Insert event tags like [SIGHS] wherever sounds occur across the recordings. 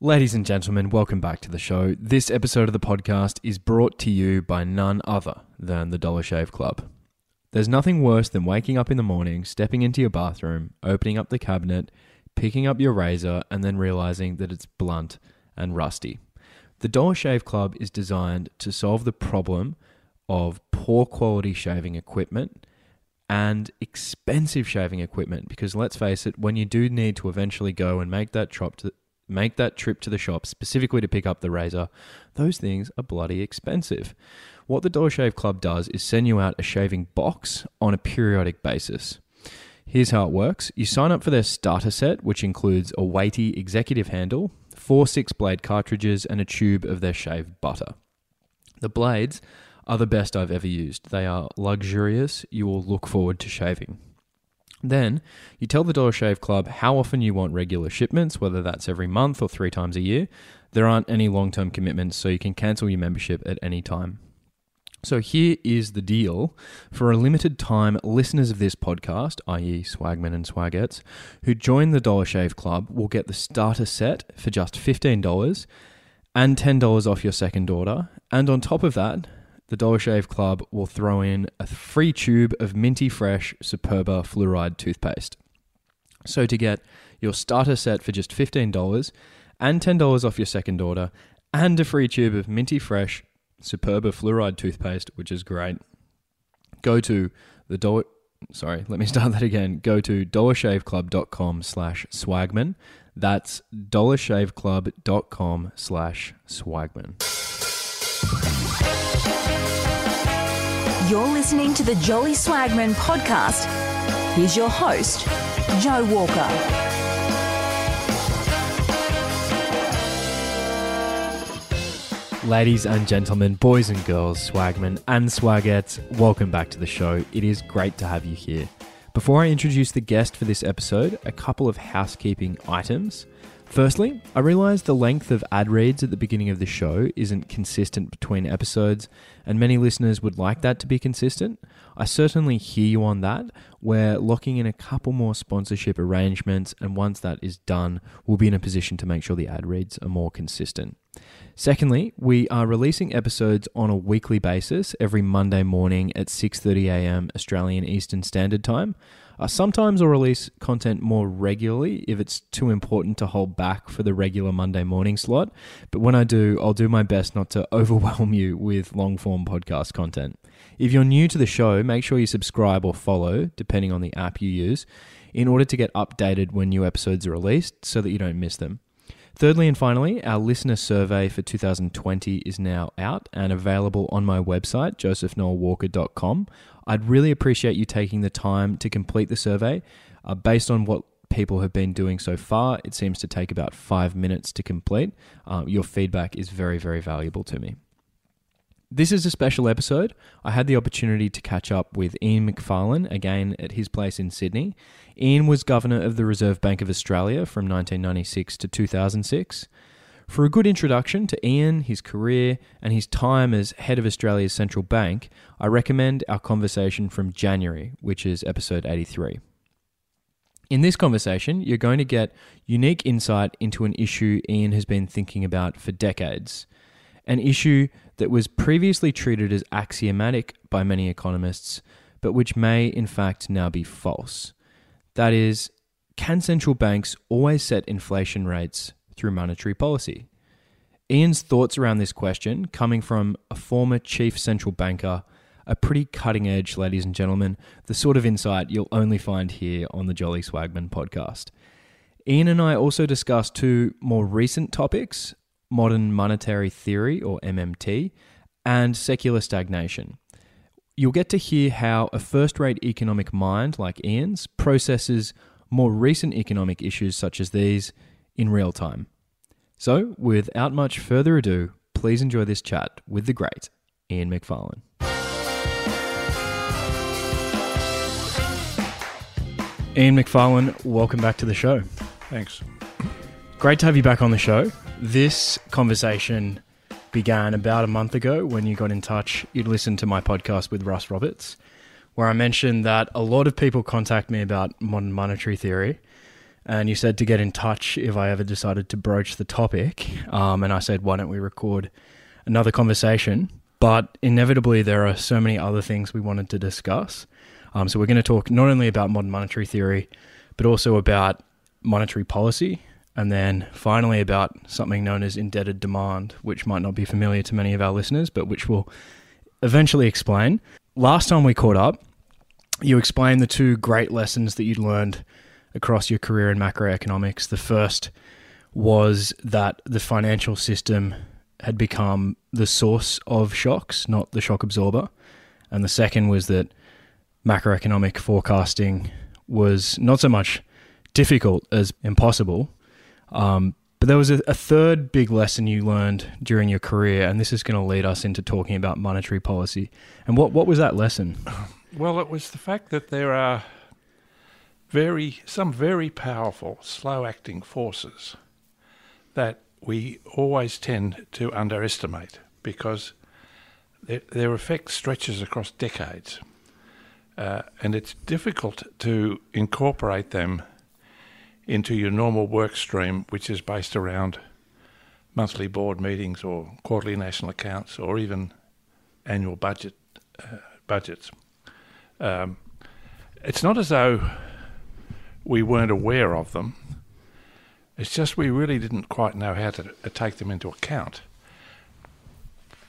Ladies and gentlemen, welcome back to the show. This episode of the podcast is brought to you by none other than the Dollar Shave Club. There's nothing worse than waking up in the morning, stepping into your bathroom, opening up the cabinet, picking up your razor, and then realizing that it's blunt and rusty. The Dollar Shave Club is designed to solve the problem of poor quality shaving equipment and expensive shaving equipment because let's face it when you do need to eventually go and make that trip to make that trip to the shop specifically to pick up the razor those things are bloody expensive what the dollar shave club does is send you out a shaving box on a periodic basis here's how it works you sign up for their starter set which includes a weighty executive handle four six blade cartridges and a tube of their shaved butter the blades are the best I've ever used. They are luxurious. You will look forward to shaving. Then you tell the Dollar Shave Club how often you want regular shipments, whether that's every month or three times a year. There aren't any long term commitments, so you can cancel your membership at any time. So here is the deal. For a limited time, listeners of this podcast, i.e., Swagmen and Swagettes, who join the Dollar Shave Club will get the starter set for just $15 and $10 off your second order. And on top of that, the Dollar Shave Club will throw in a free tube of minty fresh Superba fluoride toothpaste. So to get your starter set for just $15 and $10 off your second order and a free tube of minty fresh Superba fluoride toothpaste, which is great, go to the Dollar sorry, let me [LAUGHS] start that again. Go to dollarshaveclub.com slash swagman. That's dollarshaveclub.com slash swagman. You're listening to the Jolly Swagman podcast. Here's your host, Joe Walker. Ladies and gentlemen, boys and girls, swagmen and swagettes, welcome back to the show. It is great to have you here. Before I introduce the guest for this episode, a couple of housekeeping items. Firstly, I realise the length of ad reads at the beginning of the show isn't consistent between episodes, and many listeners would like that to be consistent. I certainly hear you on that. We're locking in a couple more sponsorship arrangements, and once that is done, we'll be in a position to make sure the ad reads are more consistent. Secondly, we are releasing episodes on a weekly basis every Monday morning at 6:30 a.m. Australian Eastern Standard Time. Uh, sometimes I'll release content more regularly if it's too important to hold back for the regular Monday morning slot. But when I do, I'll do my best not to [LAUGHS] overwhelm you with long form podcast content. If you're new to the show, make sure you subscribe or follow, depending on the app you use, in order to get updated when new episodes are released so that you don't miss them. Thirdly and finally, our listener survey for 2020 is now out and available on my website, josephnoelwalker.com. I'd really appreciate you taking the time to complete the survey. Uh, based on what people have been doing so far, it seems to take about five minutes to complete. Uh, your feedback is very, very valuable to me. This is a special episode. I had the opportunity to catch up with Ian Macfarlane again at his place in Sydney. Ian was governor of the Reserve Bank of Australia from 1996 to 2006. For a good introduction to Ian, his career, and his time as head of Australia's central bank, I recommend our conversation from January, which is episode 83. In this conversation, you're going to get unique insight into an issue Ian has been thinking about for decades. An issue that was previously treated as axiomatic by many economists, but which may in fact now be false. That is, can central banks always set inflation rates through monetary policy? Ian's thoughts around this question, coming from a former chief central banker, are pretty cutting edge, ladies and gentlemen, the sort of insight you'll only find here on the Jolly Swagman podcast. Ian and I also discussed two more recent topics modern monetary theory, or MMT, and secular stagnation. You'll get to hear how a first rate economic mind like Ian's processes more recent economic issues such as these in real time. So, without much further ado, please enjoy this chat with the great Ian Macfarlane. Ian Macfarlane, welcome back to the show. Thanks. Great to have you back on the show. This conversation began about a month ago when you got in touch. You'd listened to my podcast with Russ Roberts, where I mentioned that a lot of people contact me about modern monetary theory. And you said to get in touch if I ever decided to broach the topic. Um, and I said, why don't we record another conversation? But inevitably, there are so many other things we wanted to discuss. Um, so we're going to talk not only about modern monetary theory, but also about monetary policy, and then finally about something known as indebted demand, which might not be familiar to many of our listeners, but which we'll eventually explain. Last time we caught up, you explained the two great lessons that you'd learned across your career in macroeconomics. The first was that the financial system had become the source of shocks, not the shock absorber. And the second was that macroeconomic forecasting was not so much difficult as impossible. Um, but there was a, a, third big lesson you learned during your career, and this is going to lead us into talking about monetary policy. And what, what was that lesson? Well, it was the fact that there are very some very powerful slow acting forces that we always tend to underestimate because their, their effect stretches across decades uh, and it's difficult to incorporate them into your normal work stream which is based around monthly board meetings or quarterly national accounts or even annual budget uh, budgets. Um, it's not as though we weren't aware of them. It's just we really didn't quite know how to uh, take them into account.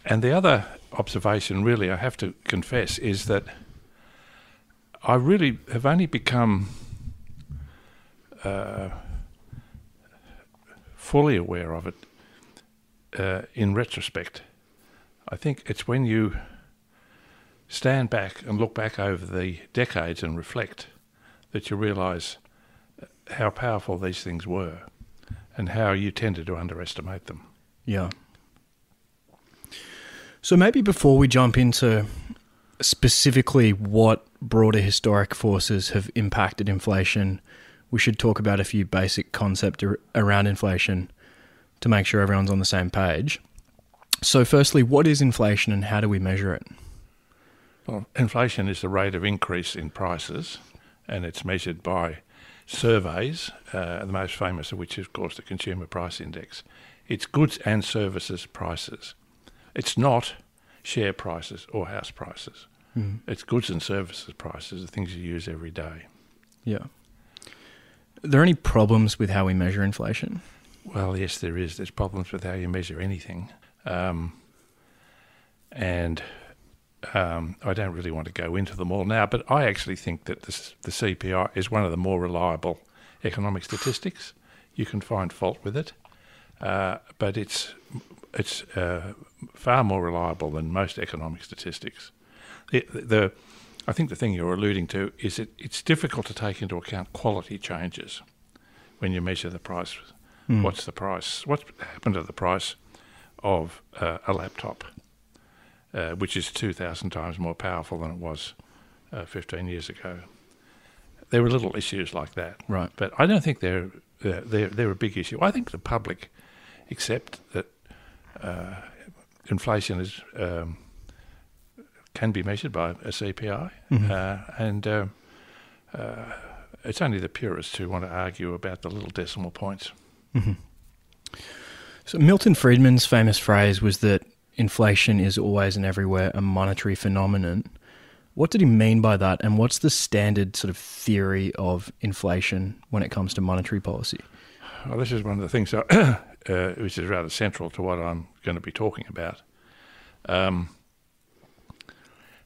And the other observation, really, I have to confess, is that I really have only become uh, fully aware of it uh, in retrospect. I think it's when you stand back and look back over the decades and reflect that you realise how powerful these things were and how you tended to underestimate them. Yeah. So maybe before we jump into specifically what broader historic forces have impacted inflation, we should talk about a few basic concepts around inflation to make sure everyone's on the same page. So, firstly, what is inflation and how do we measure it? Well, inflation is the rate of increase in prices, and it's measured by surveys, uh, the most famous of which is, of course, the Consumer Price Index. It's goods and services prices. It's not share prices or house prices. Mm. It's goods and services prices, the things you use every day. Yeah. Are there any problems with how we measure inflation? Well, yes, there is. There's problems with how you measure anything. Um, and um, I don't really want to go into them all now, but I actually think that this, the CPI is one of the more reliable economic statistics. You can find fault with it, uh, but it's it's uh, far more reliable than most economic statistics. The, the, I think the thing you're alluding to is that it's difficult to take into account quality changes when you measure the price. Mm. What's the price? What's happened to the price of uh, a laptop? Uh, which is 2,000 times more powerful than it was uh, 15 years ago. There were little issues like that, right? But I don't think they're they're they're, they're a big issue. I think the public accept that uh, inflation is um, can be measured by a CPI, mm-hmm. Uh, and uh, uh, it's only the purists who want to argue about the little decimal points. Mm-hmm. So Milton Friedman's famous phrase was that inflation is always and everywhere a monetary phenomenon. What did he mean by that, and what's the standard sort of theory of inflation when it comes to monetary policy? Well, this is one of the things [COUGHS] uh, which is rather central to what I'm going to be talking about. Um,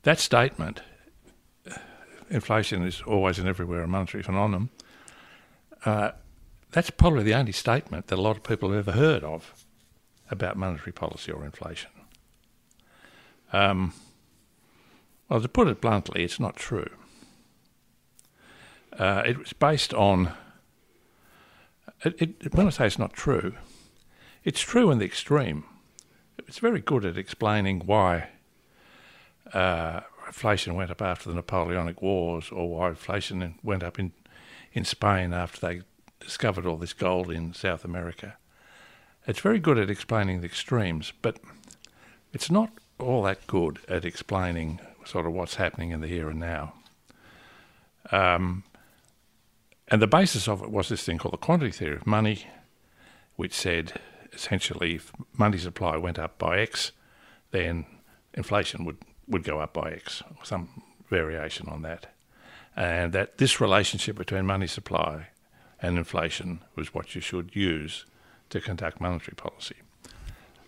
that statement, inflation is always and everywhere a monetary phenomenon, uh, that's probably the only statement that a lot of people have ever heard of about monetary policy or inflation. Um, well, to put it bluntly, it's not true. Uh, it was based on. It, it, when I say it's not true, it's true in the extreme. It's very good at explaining why uh, inflation went up after the Napoleonic Wars, or why inflation went up in in Spain after they discovered all this gold in South America. It's very good at explaining the extremes, but it's not all that good at explaining sort of what's happening in the here and now. Um, and the basis of it was this thing called the quantity theory of money, which said essentially if money supply went up by X, then inflation would, would go up by X, or some variation on that. And that this relationship between money supply and inflation was what you should use to conduct monetary policy.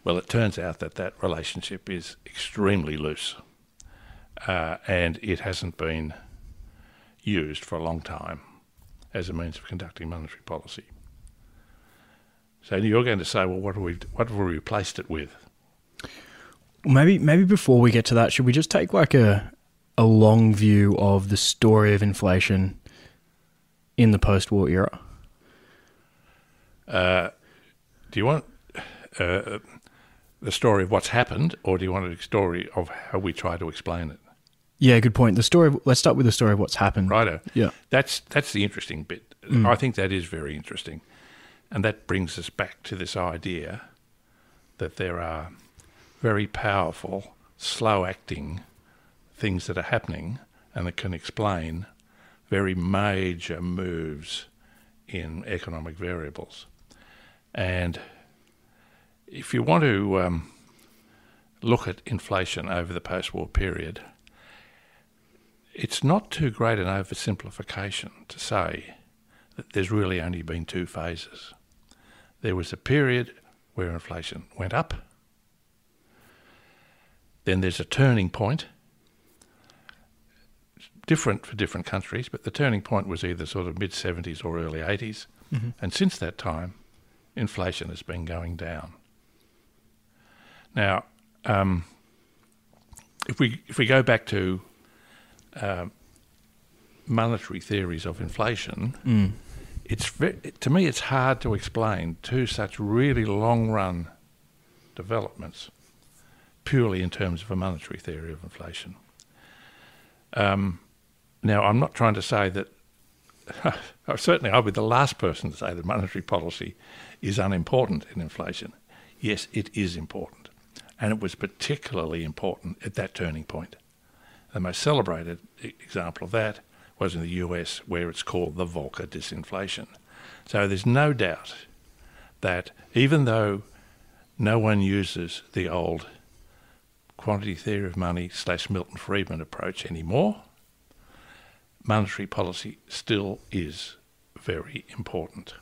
Well, it turns out that that relationship is extremely loose, uh, and it hasn't been used for a long time as a means of conducting monetary policy. So you're going to say, well, what have we what have we replaced it with? Maybe maybe before we get to that, should we just take like a a long view of the story of inflation in the post-war era? Uh, do you want uh, the story of what's happened, or do you want a story of how we try to explain it? Yeah, good point. The story. Let's start with the story of what's happened. Righto. Yeah. That's that's the interesting bit. Mm. I think that is very interesting, and that brings us back to this idea that there are very powerful, slow-acting things that are happening, and that can explain very major moves in economic variables. And if you want to um, look at inflation over the post-war period it's not too great an oversimplification to say that there's really only been two phases. There was a period where inflation went up, then there's a turning point, different for different countries, but the turning point was either sort of mid 70s or early 80s, and since that time, inflation has been going down. Now, um, if we if we go back to uh, monetary theories of inflation, it's ve- to me it's hard to explain two such really long run developments purely in terms of a monetary theory of inflation. Um, now, I'm not trying to say that. [LAUGHS] certainly, I'll be the last person to say that monetary policy is unimportant in inflation. Yes, it is important, and it was particularly important at that turning point. The most celebrated example of that was in the US, where it's called the Volcker disinflation. So there's no doubt that even though no one uses the old quantity theory of money slash Milton Friedman approach anymore, monetary policy still is very important.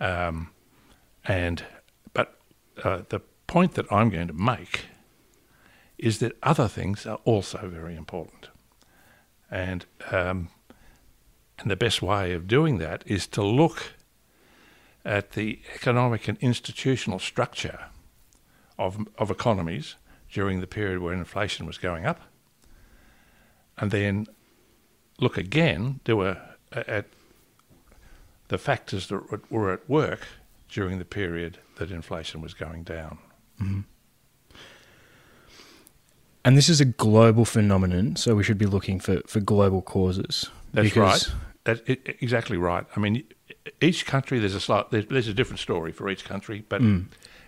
Um, and but uh, the point that I'm going to make is that other things are also very important. And, um, and the best way of doing that is to look at the economic and institutional structure of, of economies during the period where inflation was going up, and then look again do a, at the factors that were at work during the period that inflation was going down. And this is a global phenomenon, so we should be looking for, for global causes. That's right. That, i i- exactly right. I mean, each country there's a slight, there's, there's a different story for each country, but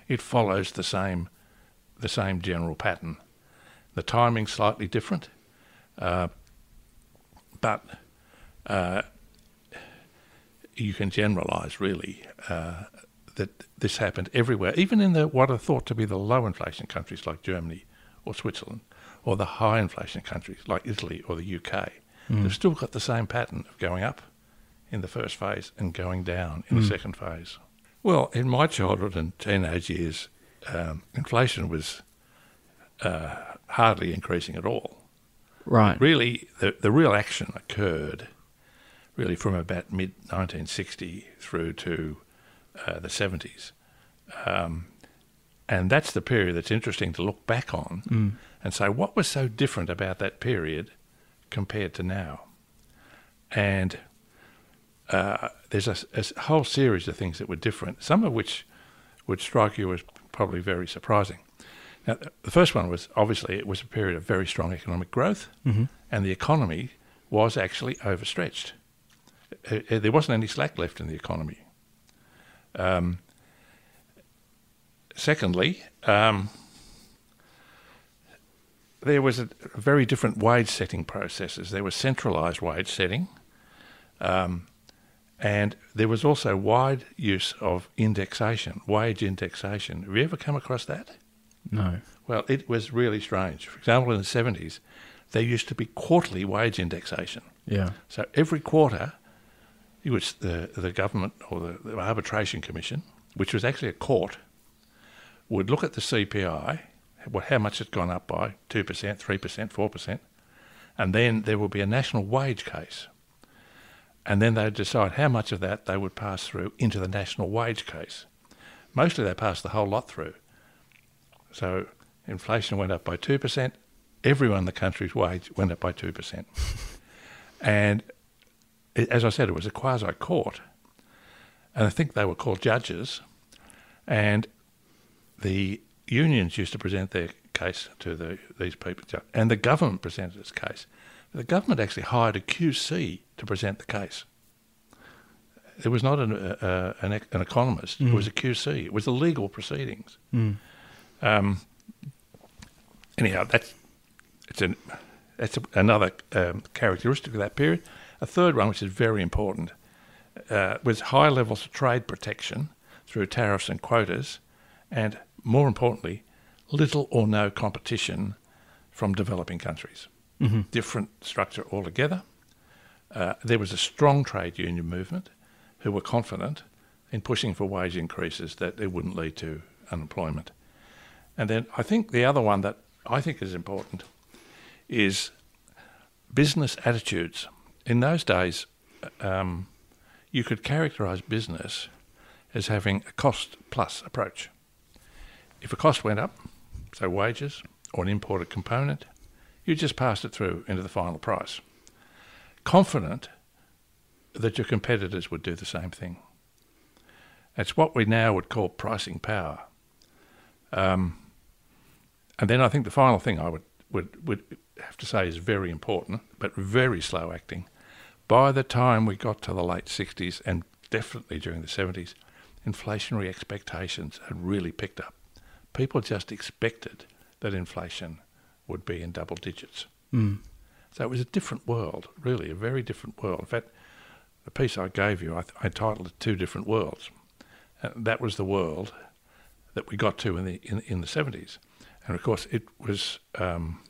it follows the same the same general pattern. The timing's slightly different, uh, but uh, you can generalise really uh, that this happened everywhere, even in the what are thought to be the low inflation countries like Germany or Switzerland, or the high inflation countries like Italy or the UK. They've still got the same pattern of going up in the first phase and going down in the second phase. Well, in my childhood and teenage years, um, inflation was uh, hardly increasing at all. Right. Really, the, the real action occurred really from about mid 1960 through to uh, the 70s. Um, and that's the period that's interesting to look back on and say, what was so different about that period compared to now? And uh, there's a, a whole series of things that were different, some of which would strike you as probably very surprising. Now, the first one was obviously it was a period of very strong economic growth, and the economy was actually overstretched. Uh, uh, there wasn't any slack left in the economy. Um, secondly, um, there was a, very different wage setting processes. There was centralised wage setting, um, And there was also wide use of indexation, wage indexation. Have you ever come across that? No. Well, it was really strange. For example, in the 70s, there used to be quarterly wage indexation. Yeah. So every quarter, was the, the government or the, the arbitration commission, which was actually a court, would look at the CPI, what, how much it's gone up by 2%, 3%, 4%, and then there would be a national wage case. And then they'd decide how much of that they would pass through into the national wage case. Mostly they passed the whole lot through. So inflation went up by 2%, everyone in the country's wage went up by 2%. [LAUGHS] and it, as I said, it was a quasi court. And I think they were called judges. And the unions used to present their case to the, these people, and the government presented its case. The government actually hired a QC to present the case. It was not an, uh, an, an, economist, mm. it was a QC. It was the legal proceedings. Mm. Um, anyhow, that's, it's an, that's a, another um, characteristic of that period. A third one, which is very important, uh, was high levels of trade protection through tariffs and quotas, and more importantly, little or no competition from developing countries. Mm-hmm. Different structure altogether. Uh, there was a strong trade union movement who were confident in pushing for wage increases that it wouldn't lead to unemployment. And then I think the other one that I think is important is business attitudes. In those days, um, you could characterise business as having a cost plus approach. If a cost went up, so wages or an imported component, you just passed it through into the final price. Confident that your competitors would do the same thing. It's what we now would call pricing power. Um, and then I think the final thing I would, would, would have to say is very important, but very slow acting. By the time we got to the late 60s and definitely during the 70s, inflationary expectations had really picked up. People just expected that inflation would be in double digits. Mm. So it was a different world, really, a very different world. In fact, the piece I gave you, I, I titled it Two Different Worlds. Uh, that was the world that we got to in the, in, in the 70s. And of course, it was. Um,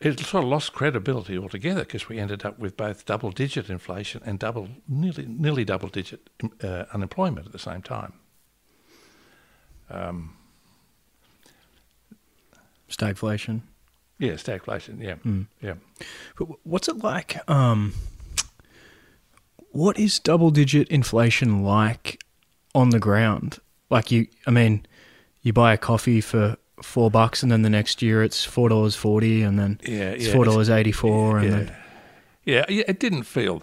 it sort of lost credibility altogether because we ended up with both double-digit inflation and double, nearly, nearly double-digit uh, unemployment at the same time. Um, Stagflation. Yeah, stagflation. Yeah, mm. yeah. But what's it like? Um, what is double-digit inflation like on the ground? Like you, I mean, you buy a coffee for four bucks, and then the next year it's four dollars forty, and then yeah, four dollars eighty four, and yeah. then yeah, yeah, it didn't feel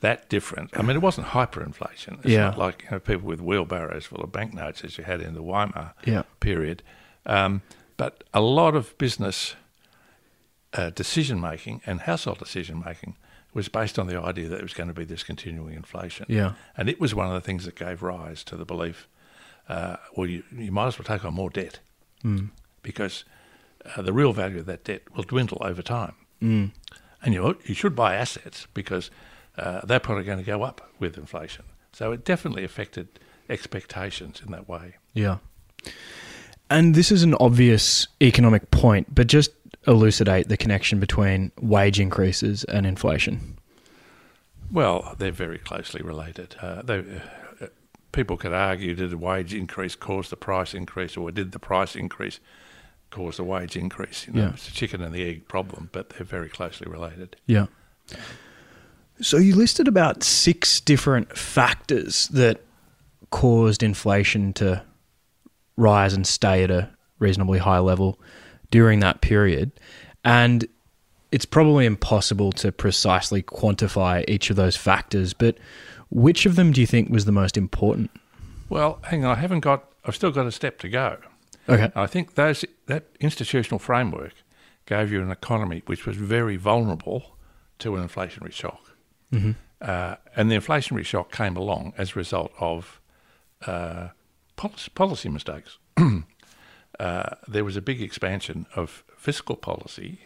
that different. I mean, it wasn't hyperinflation. It's Yeah. not like you know, people with wheelbarrows full of banknotes as you had in the Weimar yeah, period. Um, but a lot of business uh, decision making and household decision making was based on the idea that it was going to be this continuing inflation. yeah, And it was one of the things that gave rise to the belief, uh, well, you, you might as well take on more debt mm. because uh, the real value of that debt will dwindle over time. Mm. And you, you should buy assets because uh, they're probably going to go up with inflation. So it definitely affected expectations in that way. yeah. And this is an obvious economic point, but just elucidate the connection between wage increases and inflation. Well, they're very closely related. Uh, they, people could argue did the wage increase cause the price increase, or did the price increase cause the wage increase? You know, Yeah. It's a chicken and the egg problem, but they're very closely related. Yeah. So you listed about six different factors that caused inflation to rise and stay at a reasonably high level during that period. And it's probably impossible to precisely quantify each of those factors, but which of them do you think was the most important? Well, hang on, I haven't got. I've still got a step to go. Okay. I think those that institutional framework gave you an economy which was very vulnerable to an inflationary shock. hmm Uh, and the inflationary shock came along as a result of uh, policy, policy mistakes. [CLEARS THROAT] uh, there was a big expansion of fiscal policy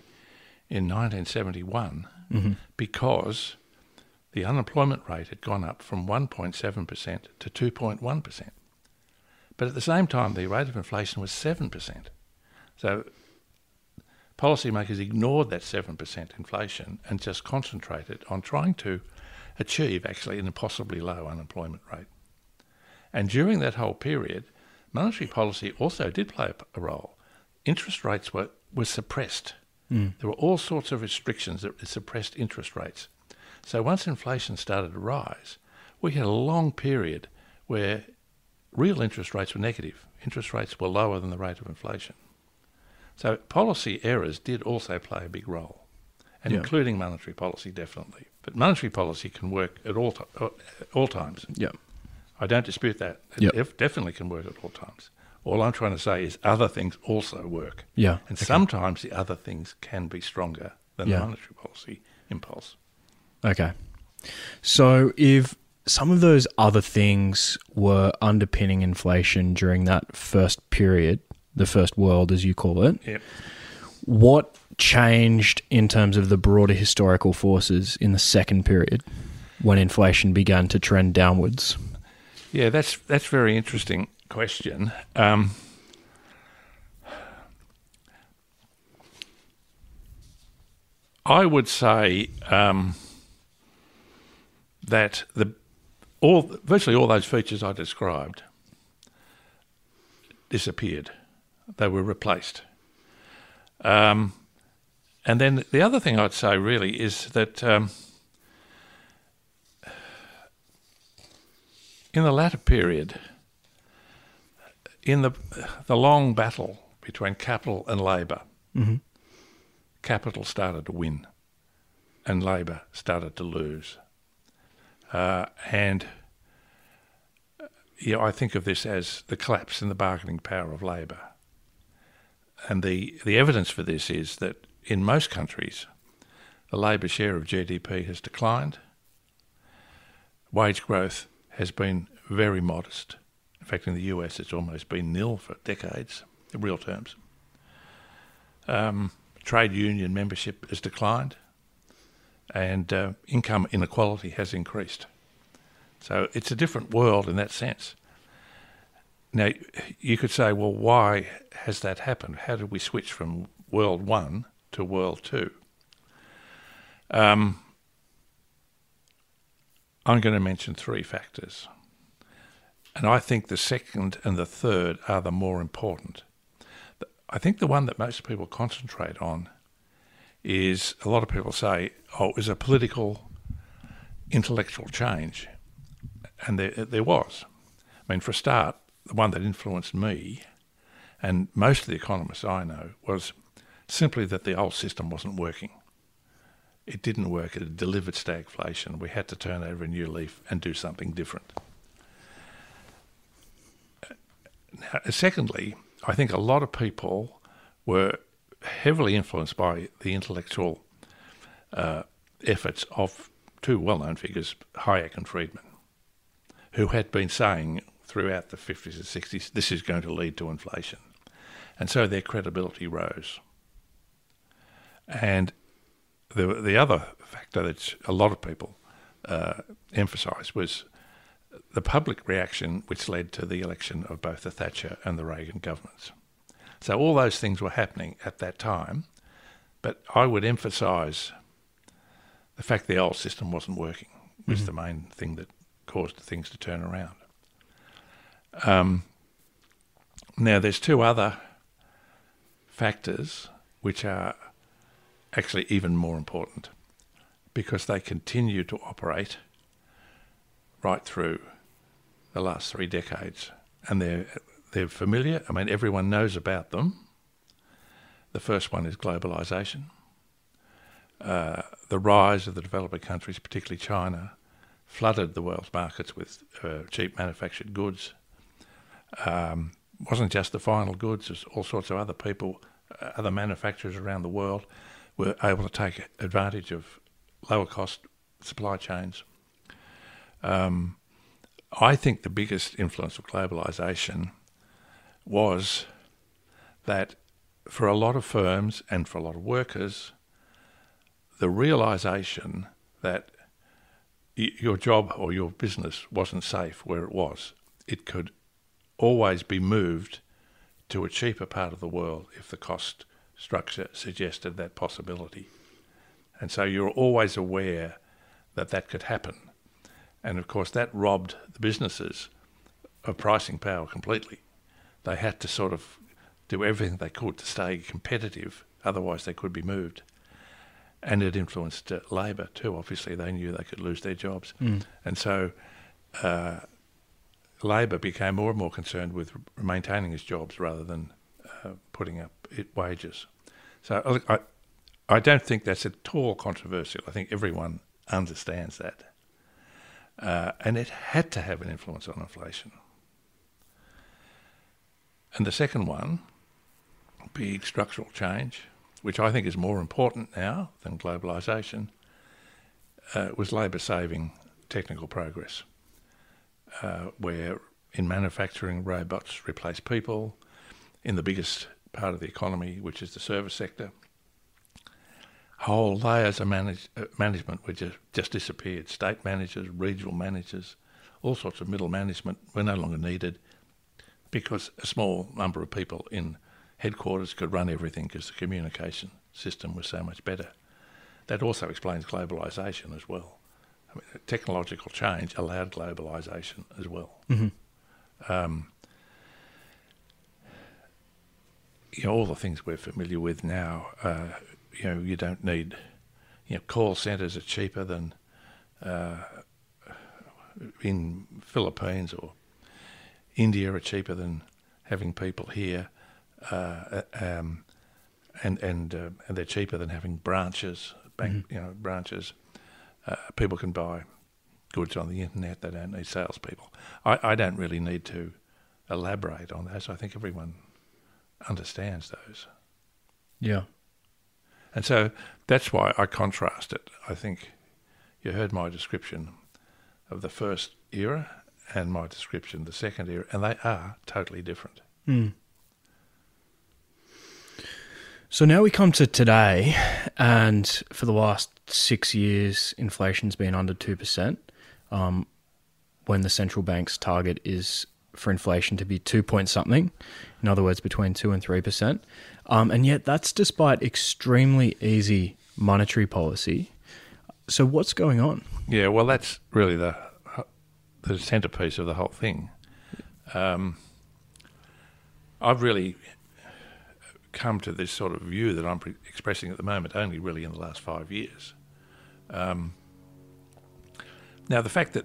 in 1971 hmm because the unemployment rate had gone up from 1.7% to 2.1%. But at the same time, the rate of inflation was 7%. So policymakers ignored that 7% inflation and just concentrated on trying to achieve actually an impossibly low unemployment rate. And during that whole period, monetary policy also did play a role. Interest rates were, were suppressed. Mm. There were all sorts of restrictions that suppressed interest rates. So once inflation started to rise, we had a long period where real interest rates were negative. Interest rates were lower than the rate of inflation. So policy errors did also play a big role, and yeah. including monetary policy, definitely. But monetary policy can work at all, uh, all times. Yeah. I don't dispute that. It yep. definitely can work at all times. All I'm trying to say is other things also work. Yeah. And okay. sometimes the other things can be stronger than yeah. the monetary policy impulse. Okay. So if some of those other things were underpinning inflation during that first period, the first world as you call it. Yep. What changed in terms of the broader historical forces in the second period when inflation began to trend downwards? Yeah, that's that's very interesting question. Um, I would say um, that the all virtually all those features I described disappeared; they were replaced. Um, and then the other thing I'd say really is that um, in the latter period, in the the long battle between capital and labor mm-hmm. capital started to win, and labor started to lose. Uh, and yeah, I think of this as the collapse in the bargaining power of labor. And the, the evidence for this is that in most countries, the labour share of GDP has declined. Wage growth has been very modest. In fact, in the US, it's almost been nil for decades, in real terms. Um, trade union membership has declined, and uh, income inequality has increased. So it's a different world in that sense. Now, you could say, well, why has that happened? How did we switch from world one to world two? Um, I'm going to mention three factors. And I think the second and the third are the more important. I think the one that most people concentrate on is a lot of people say, oh, it was a political, intellectual change. And there, there was. I mean, for a start, the one that influenced me and most of the economists I know was simply that the old system wasn't working. It didn't work. It delivered stagflation. We had to turn over a new leaf and do something different. Now, secondly, I think a lot of people were heavily influenced by the intellectual uh, efforts of two well known figures, Hayek and Friedman, who had been saying throughout the 50s and 60s this is going to lead to inflation. And so their credibility rose. And the, the other factor that a lot of people uh, emphasised was the public reaction which led to the election of both the Thatcher and the Reagan governments. So all those things were happening at that time, but I would emphasise the fact the old system wasn't working was mm-hmm. the main thing that caused things to turn around. Um, now, there's two other factors which are actually even more important because they continue to operate right through the last three decades, and they're they're familiar. I mean, everyone knows about them. The first one is globalization. Uh, the rise of the developing countries, particularly China, flooded the world's markets with uh, cheap manufactured goods. Um, wasn't just the final goods; all sorts of other people, uh, other manufacturers around the world were able to take advantage of lower cost supply chains. Um, I think the biggest influence of globalization was that for a lot of firms and for a lot of workers, the realization that your job or your business wasn't safe where it was, it could always be moved to a cheaper part of the world if the cost structure suggested that possibility. And so you're always aware that that could happen. And of course, that robbed the businesses of pricing power completely. They had to sort of do everything they could to stay competitive, otherwise, they could be moved. And it influenced uh, Labor too. Obviously, they knew they could lose their jobs. And so uh, Labor became more and more concerned with maintaining its jobs rather than uh, putting up it wages. So I, I don't think that's at all controversial. I think everyone understands that. Uh, and it had to have an influence on inflation. And the second one, big structural change, which I think is more important now than globalisation, uh, was labour saving technical progress, uh, where in manufacturing robots replace people, in the biggest part of the economy, which is the service sector, whole layers of manage, uh, management were just, just disappeared. State managers, regional managers, all sorts of middle management were no longer needed because a small number of people in headquarters could run everything because the communication system was so much better. That also explains globalisation as well. I mean, technological change allowed globalisation as well. Um, you know, all the things we're familiar with now, uh, you know, you don't need, you know, call centres are cheaper than uh, in Philippines or India are cheaper than having people here, uh, um, and and uh, and they're cheaper than having branches, bank, you know, branches. Uh, people can buy goods on the internet. They don't need salespeople. I, I don't really need to elaborate on those. I think everyone understands those. Yeah. And so that's why I contrast it. I think you heard my description of the first era and my description the second era, and they are totally different. So now we come to today, and for the last six years, inflation's been under 2%, um, when the central bank's target is for inflation to be 2 point something, in other words, between 2 and 3%. Um, and yet that's despite extremely easy monetary policy. So what's going on? Yeah, well, that's really the the centerpiece of the whole thing. Um, I've really come to this sort of view that I'm pre- expressing at the moment only really in the last five years. Um, now, the fact that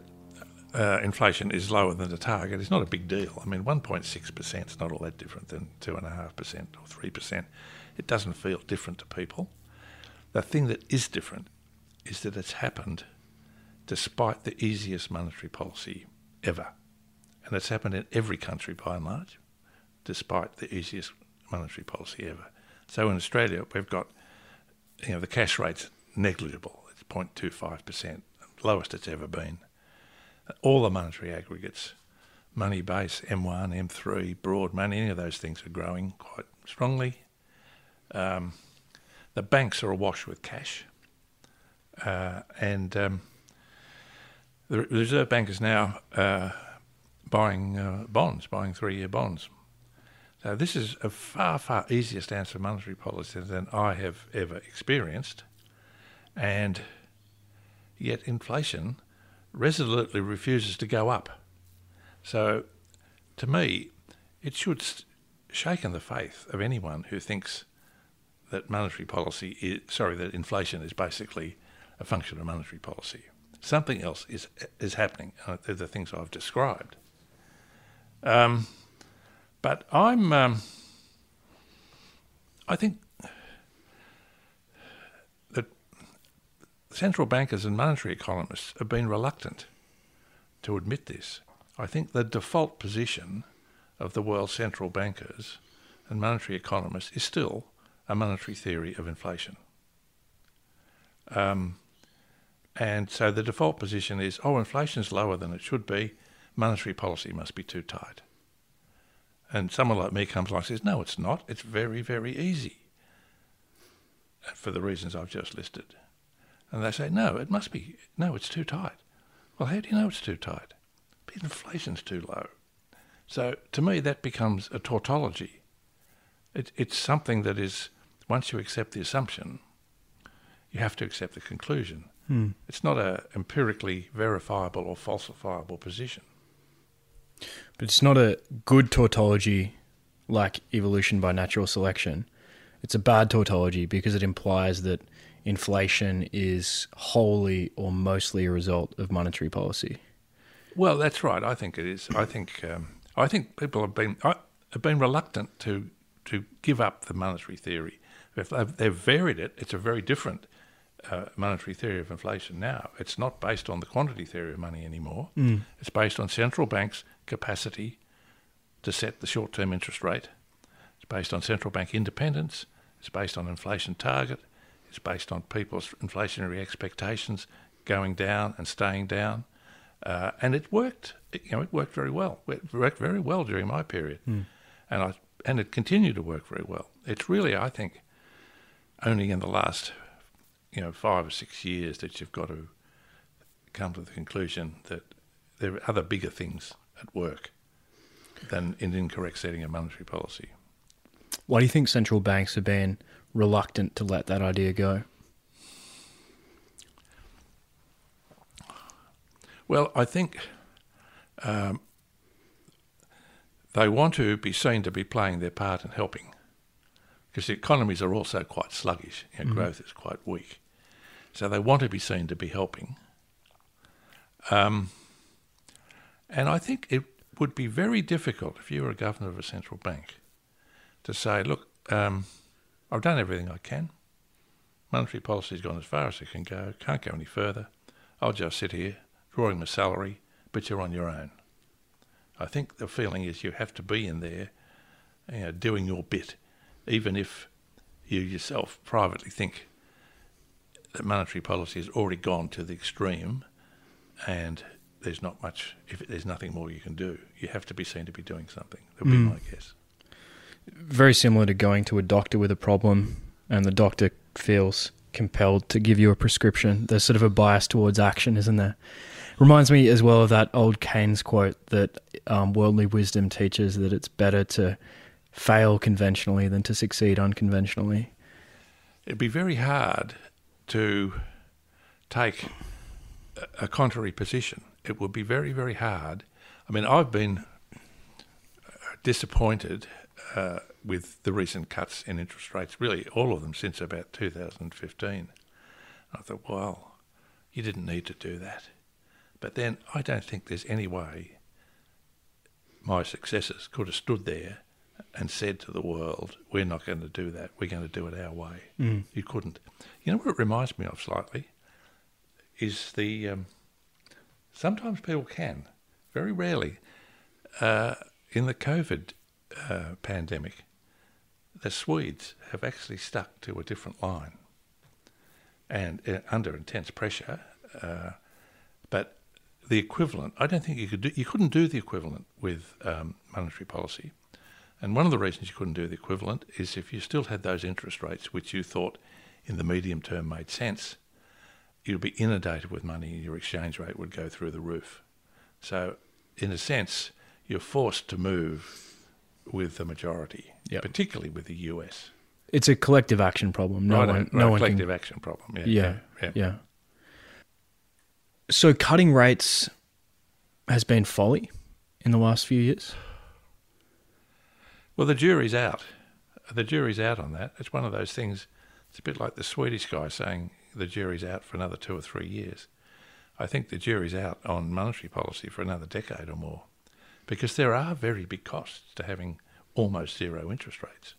uh, inflation is lower than the target is not a big deal. I mean, 1.6% is not all that different than 2.5% or 3%. It doesn't feel different to people. The thing that is different is that it's happened despite the easiest monetary policy ever. And it's happened in every country by and large, despite the easiest monetary policy ever. So in Australia, we've got, you know, the cash rate's negligible. It's 0.25%, lowest it's ever been. All the monetary aggregates, money base, M1, M3, broad money, any of those things are growing quite strongly. Um, the banks are awash with cash. Uh, and um, the Reserve Bank is now uh, buying uh, bonds, buying three-year bonds. So this is a far, far easier stance for monetary policy than I have ever experienced, and yet inflation resolutely refuses to go up. So, to me, it should shaken the faith of anyone who thinks that monetary policy is sorry that inflation is basically a function of monetary policy. Something else is is happening. Uh, the things I've described. Um, but I'm, um, I think that central bankers and monetary economists have been reluctant to admit this. I think the default position of the world's central bankers and monetary economists is still a monetary theory of inflation. Um, and so the default position is, oh, inflation's lower than it should be, monetary policy must be too tight. And someone like me comes along and says, no, it's not. It's very, very easy for the reasons I've just listed. And they say, no, it must be, no, it's too tight. Well, how do you know it's too tight? Inflation's too low. So to me, that becomes a tautology. It, it's something that is, once you accept the assumption, you have to accept the conclusion. Hmm. It's not a empirically verifiable or falsifiable position. But it's not a good tautology like evolution by natural selection. It's a bad tautology because it implies that inflation is wholly or mostly a result of monetary policy. Well, that's right. I think it is. I think um, I think people have been I, have been reluctant to to give up the monetary theory. If they've, they've varied it, it's a very different uh, monetary theory of inflation now. It's not based on the quantity theory of money anymore. Mm. It's based on central banks' capacity to set the short-term interest rate. It's based on central bank independence. It's based on inflation target. It's based on people's inflationary expectations going down and staying down. Uh, and it worked. It, you know, it worked very well. It worked very well during my period, Mm. and I and it continued to work very well. It's really, I think, only in the last, you know, five or six years that you've got to come to the conclusion that there are other bigger things at work than an incorrect setting of monetary policy. Why do you think central banks have been reluctant to let that idea go? Well, I think um, they want to be seen to be playing their part in helping because the economies are also quite sluggish. You know, Mhm. Growth is quite weak. So they want to be seen to be helping. Um, and I think it would be very difficult if you were a governor of a central bank to say, look, um, I've done everything I can. Monetary policy's gone as far as it can go. Can't go any further. I'll just sit here drawing my salary, but you're on your own. I think the feeling is you have to be in there, you know, doing your bit, even if you yourself privately think that monetary policy has already gone to the extreme, and there's not much. If there's nothing more you can do, you have to be seen to be doing something. That would be Mm. my guess. Very similar to going to a doctor with a problem and the doctor feels compelled to give you a prescription. There's sort of a bias towards action, isn't there? Reminds me as well of that old Keynes quote that um, worldly wisdom teaches that it's better to fail conventionally than to succeed unconventionally. It'd be very hard to take a- contrary position. It would be very, very hard. I mean, I've been uh, disappointed uh, with the recent cuts in interest rates, really all of them since about 2015. I thought, well, you didn't need to do that. But then I don't think there's any way my successors could have stood there and said to the world, we're not going to do that. We're going to do it our way. Mm. You couldn't. You know what it reminds me of slightly is the um, sometimes people can, very rarely, uh, in the COVID uh, pandemic, the Swedes have actually stuck to a different line, and uh, under intense pressure. Uh, but the equivalent, I don't think you could do. You couldn't do the equivalent with um, monetary policy. And one of the reasons you couldn't do the equivalent is if you still had those interest rates, which you thought in the medium term made sense, you'd be inundated with money and your exchange rate would go through the roof. So, in a sense, you're forced to move with the majority, Yep. particularly with the US. It's a collective action problem. No right, one, right, no one collective can. action problem. Yeah, Yeah, yeah. Yeah. So cutting rates has been folly in the last few years. Well, the jury's out. The jury's out on that. It's one of those things. It's a bit like the Swedish guy saying the jury's out for another two or three years. I think the jury's out on monetary policy for another decade or more, because there are very big costs to having almost zero interest rates.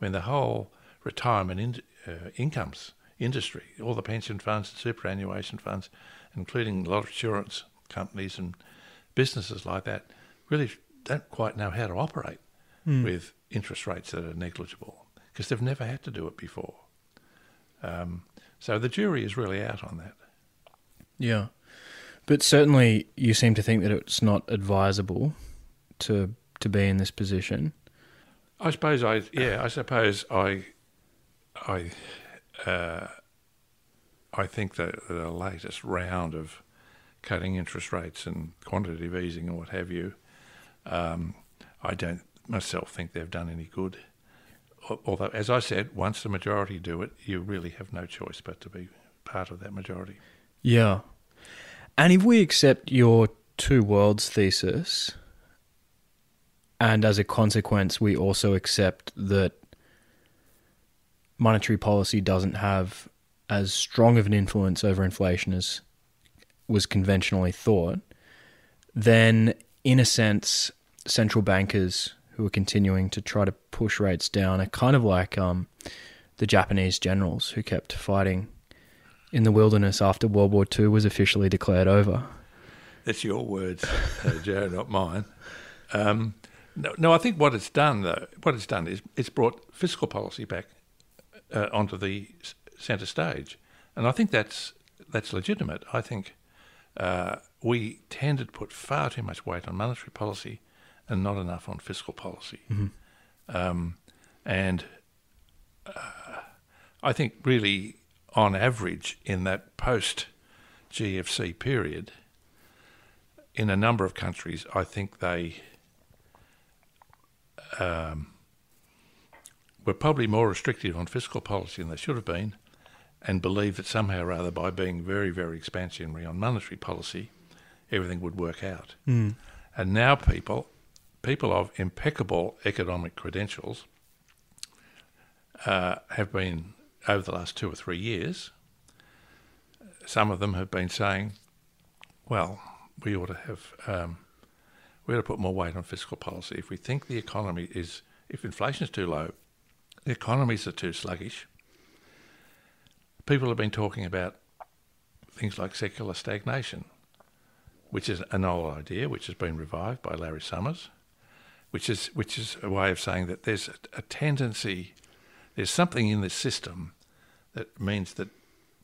I mean, the whole retirement in, uh, incomes industry, all the pension funds and superannuation funds, including a lot of insurance companies and businesses like that, really don't quite know how to operate Hmm. with interest rates that are negligible because they've never had to do it before. Um, so the jury is really out on that. Yeah. But certainly you seem to think that it's not advisable to to be in this position. I suppose I yeah I suppose I I uh, I think that the latest round of cutting interest rates and quantitative easing and what have you. Um, I don't myself think they've done any good. Although, as I said, once the majority do it, you really have no choice but to be part of that majority. Yeah. And if we accept your two worlds thesis, and as a consequence, we also accept that monetary policy doesn't have as strong of an influence over inflation as was conventionally thought, then in a sense, central bankers who are continuing to try to push rates down are kind of like um, the Japanese generals who kept fighting in the wilderness after World War II was officially declared over. That's your words, uh, Joe, not mine. Um, no, no, I think what it's done, though, what it's done is it's brought fiscal policy back uh, onto the centre stage, and I think that's that's legitimate. I think uh, we tended to put far too much weight on monetary policy and not enough on fiscal policy, um, and uh, I think really, on average, in that post GFC period in a number of countries, I think they um, were probably more restrictive on fiscal policy than they should have been, and believed that somehow or other, by being very, very expansionary on monetary policy, everything would work out. And now people, people of impeccable economic credentials, uh, have been over the last two or three years. Some of them have been saying, "Well, we ought to have um, we ought to put more weight on fiscal policy. If we think the economy is, if inflation is too low, the economies are too sluggish. People have been talking about things like secular stagnation, which is an old idea, which has been revived by Larry Summers, which is which is a way of saying that there's a, a tendency, there's something in the system that means that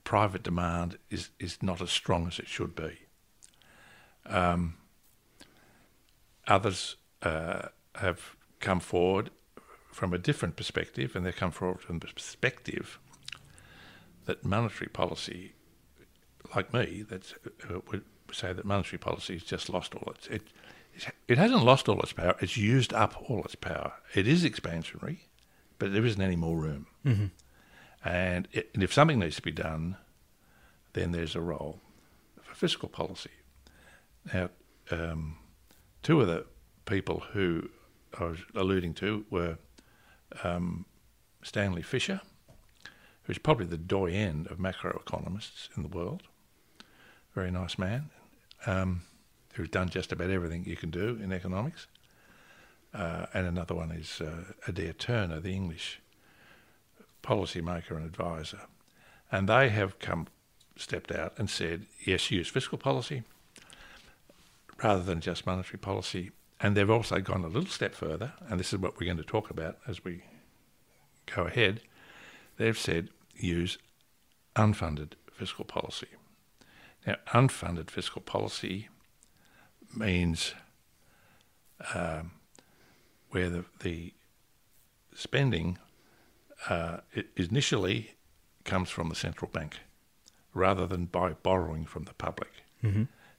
private demand is, is not as strong as it should be. Um, others uh, have come forward from a different perspective, and they've come forward from the perspective that monetary policy, like me, that uh, would say that monetary policy has just lost all its it. It hasn't lost all its power. It's used up all its power. It is expansionary, but there isn't any more room. And, it, and if something needs to be done, then there's a role for fiscal policy. Now, um, two of the people who I was alluding to were um, Stanley Fischer, who's probably the doyen of macroeconomists in the world. Very nice man, um, who's done just about everything you can do in economics. Uh, and another one is uh, Adair Turner, the English policymaker and advisor. And they have come, stepped out and said, yes, use fiscal policy rather than just monetary policy. And they've also gone a little step further, and this is what we're going to talk about as we go ahead. They've said use unfunded fiscal policy. Now, unfunded fiscal policy means um, where the, the spending uh, it initially comes from the central bank rather than by borrowing from the public.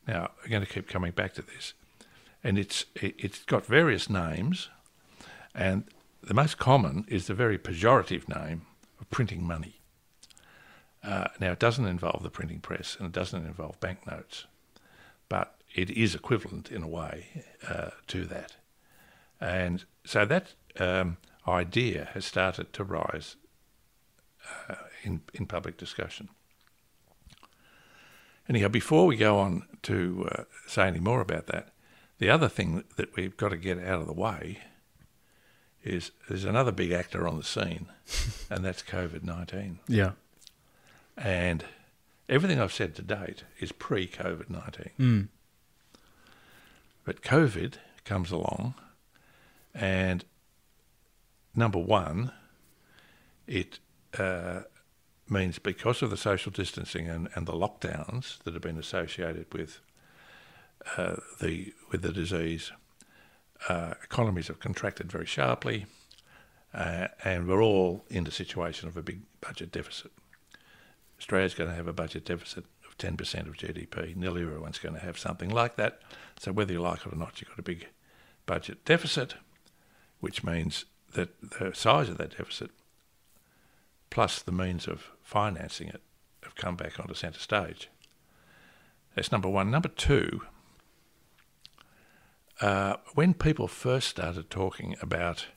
Now, we're going to keep coming back to this. And it's, it, it's got various names, and the most common is the very pejorative name of printing money. Uh, now, it doesn't involve the printing press and it doesn't involve banknotes, but it is equivalent in a way uh, to that. And so that um, idea has started to rise uh, in, in public discussion. Anyhow, before we go on to uh, say any more about that, the other thing that we've got to get out of the way is there's another big actor on the scene, [LAUGHS] and that's COVID 19. Yeah. And everything I've said to date is pre COVID 19. Mm. But COVID comes along, and number one, it uh, means because of the social distancing and, and the lockdowns that have been associated with uh, the with the disease, uh, economies have contracted very sharply, uh, and we're all in the situation of a big budget deficit. Australia's going to have a budget deficit of of 10% of GDP. Nearly everyone's going to have something like that. So whether you like it or not, you've got a big budget deficit, which means that the size of that deficit plus the means of financing it have come back onto centre stage. That's number one. Number two, uh, when people first started talking about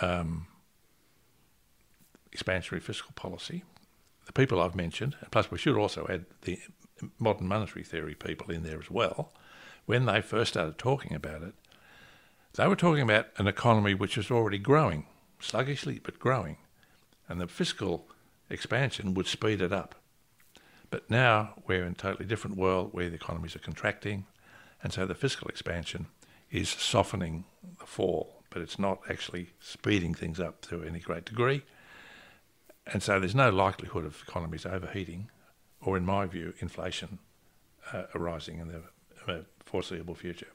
um, expansionary fiscal policy, the people I've mentioned, plus we should also add the modern monetary theory people in there as well, when they first started talking about it, they were talking about an economy which was already growing, sluggishly but growing, and the fiscal expansion would speed it up. But now we're in a totally different world where the economies are contracting, and so the fiscal expansion is softening the fall, but it's not actually speeding things up to any great degree. And so there's no likelihood of economies overheating, or in my view, inflation uh, arising in the uh, foreseeable future.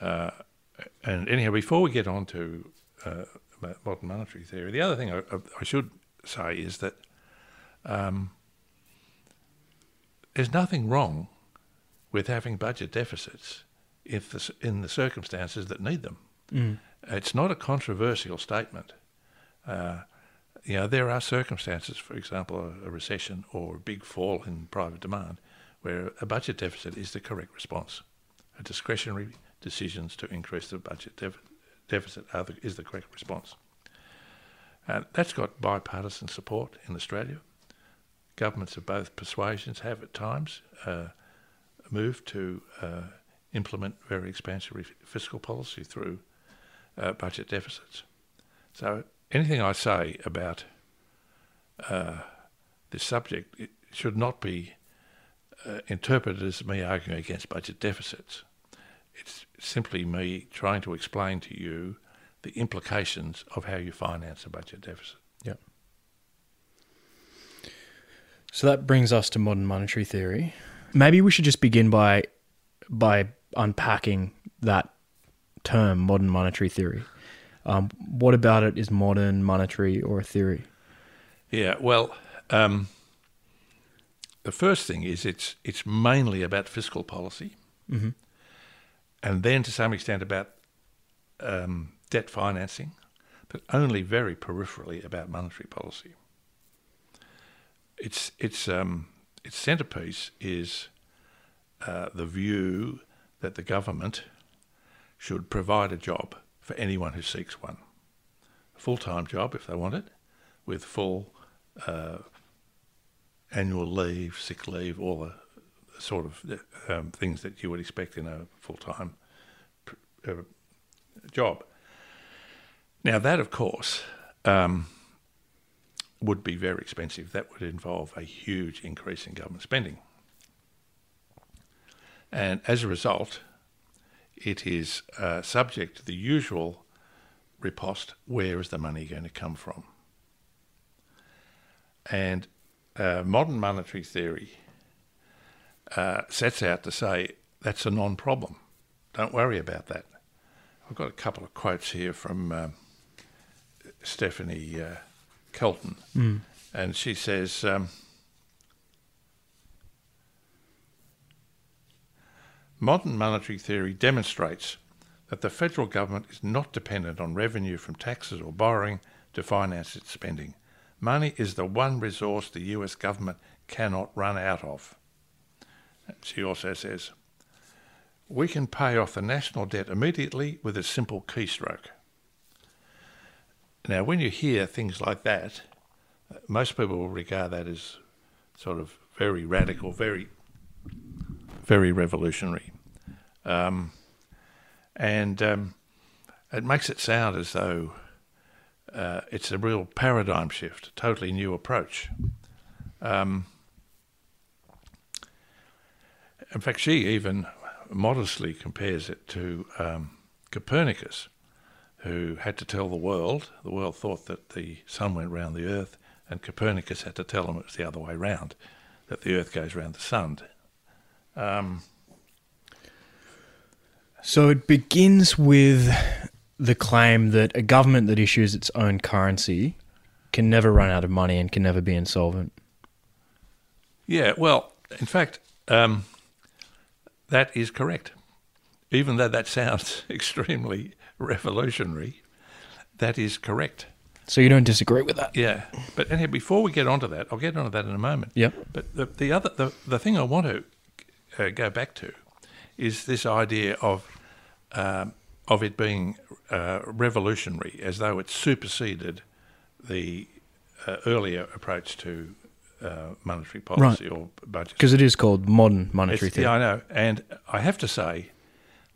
Uh, and anyhow, before we get on to uh, modern monetary theory, the other thing I, I should say is that um, there's nothing wrong with having budget deficits if the, in the circumstances that need them. Mm. It's not a controversial statement. Uh, you know, there are circumstances, for example, a, a, recession or a big fall in private demand, where a budget deficit is the correct response. A discretionary decisions to increase the budget def- deficit the, is the correct response. And that's got bipartisan support in Australia. Governments of both persuasions have at times uh, moved to uh, implement very expansionary fiscal policy through uh, budget deficits. So anything I say about uh, this subject should not be uh, interpreted as me arguing against budget deficits. It's simply me trying to explain to you the implications of how you finance a budget deficit. Yeah. So that brings us to modern monetary theory. Maybe we should just begin by by unpacking that term, modern monetary theory. Um, what about it is modern monetary or a theory? Yeah, well, um, the first thing is it's it's mainly about fiscal policy, mm-hmm. and then to some extent about um, debt financing, but only very peripherally about monetary policy. Its its um, its centerpiece is uh, the view that the government should provide a job for anyone who seeks one. A full time job, if they want it, with full uh, annual leave, sick leave, all the sort of um, things that you would expect in a full time uh, job. Now, that, of course, um, would be very expensive. That would involve a huge increase in government spending. And as a result, it is uh, subject to the usual riposte where is the money going to come from? And uh, modern monetary theory uh, sets out to say that's a non problem. Don't worry about that. I've got a couple of quotes here from uh, Stephanie uh, Kelton, mm. and she says, um, Modern monetary theory demonstrates that the federal government is not dependent on revenue from taxes or borrowing to finance its spending. Money is the one resource the US government cannot run out of. She also says, we can pay off the national debt immediately with a simple keystroke. Now, when you hear things like that, most people will regard that as sort of very radical, very very revolutionary. Um, and um, it makes it sound as though uh, it's a real paradigm shift, a totally new approach. Um, in fact, she even modestly compares it to um, Copernicus, who had to tell the world, the world thought that the sun went round the earth, and Copernicus had to tell them it was the other way round, that the earth goes round the sun. Um, so it begins with the claim that a government that issues its own currency can never run out of money and can never be insolvent. Yeah, well, in fact, um, that is correct. Even though that sounds [LAUGHS] extremely revolutionary, that is correct. So you don't disagree with that? Yeah, but anyhow, before we get onto that, I'll get onto that in a moment. Yep. But the, the other the, the thing I want to uh, go back to is this idea of um, of it being uh, revolutionary, as though it superseded the uh, earlier approach to uh, monetary policy or budget. Because it is called modern monetary It's- theory. Yeah, I know. And I have to say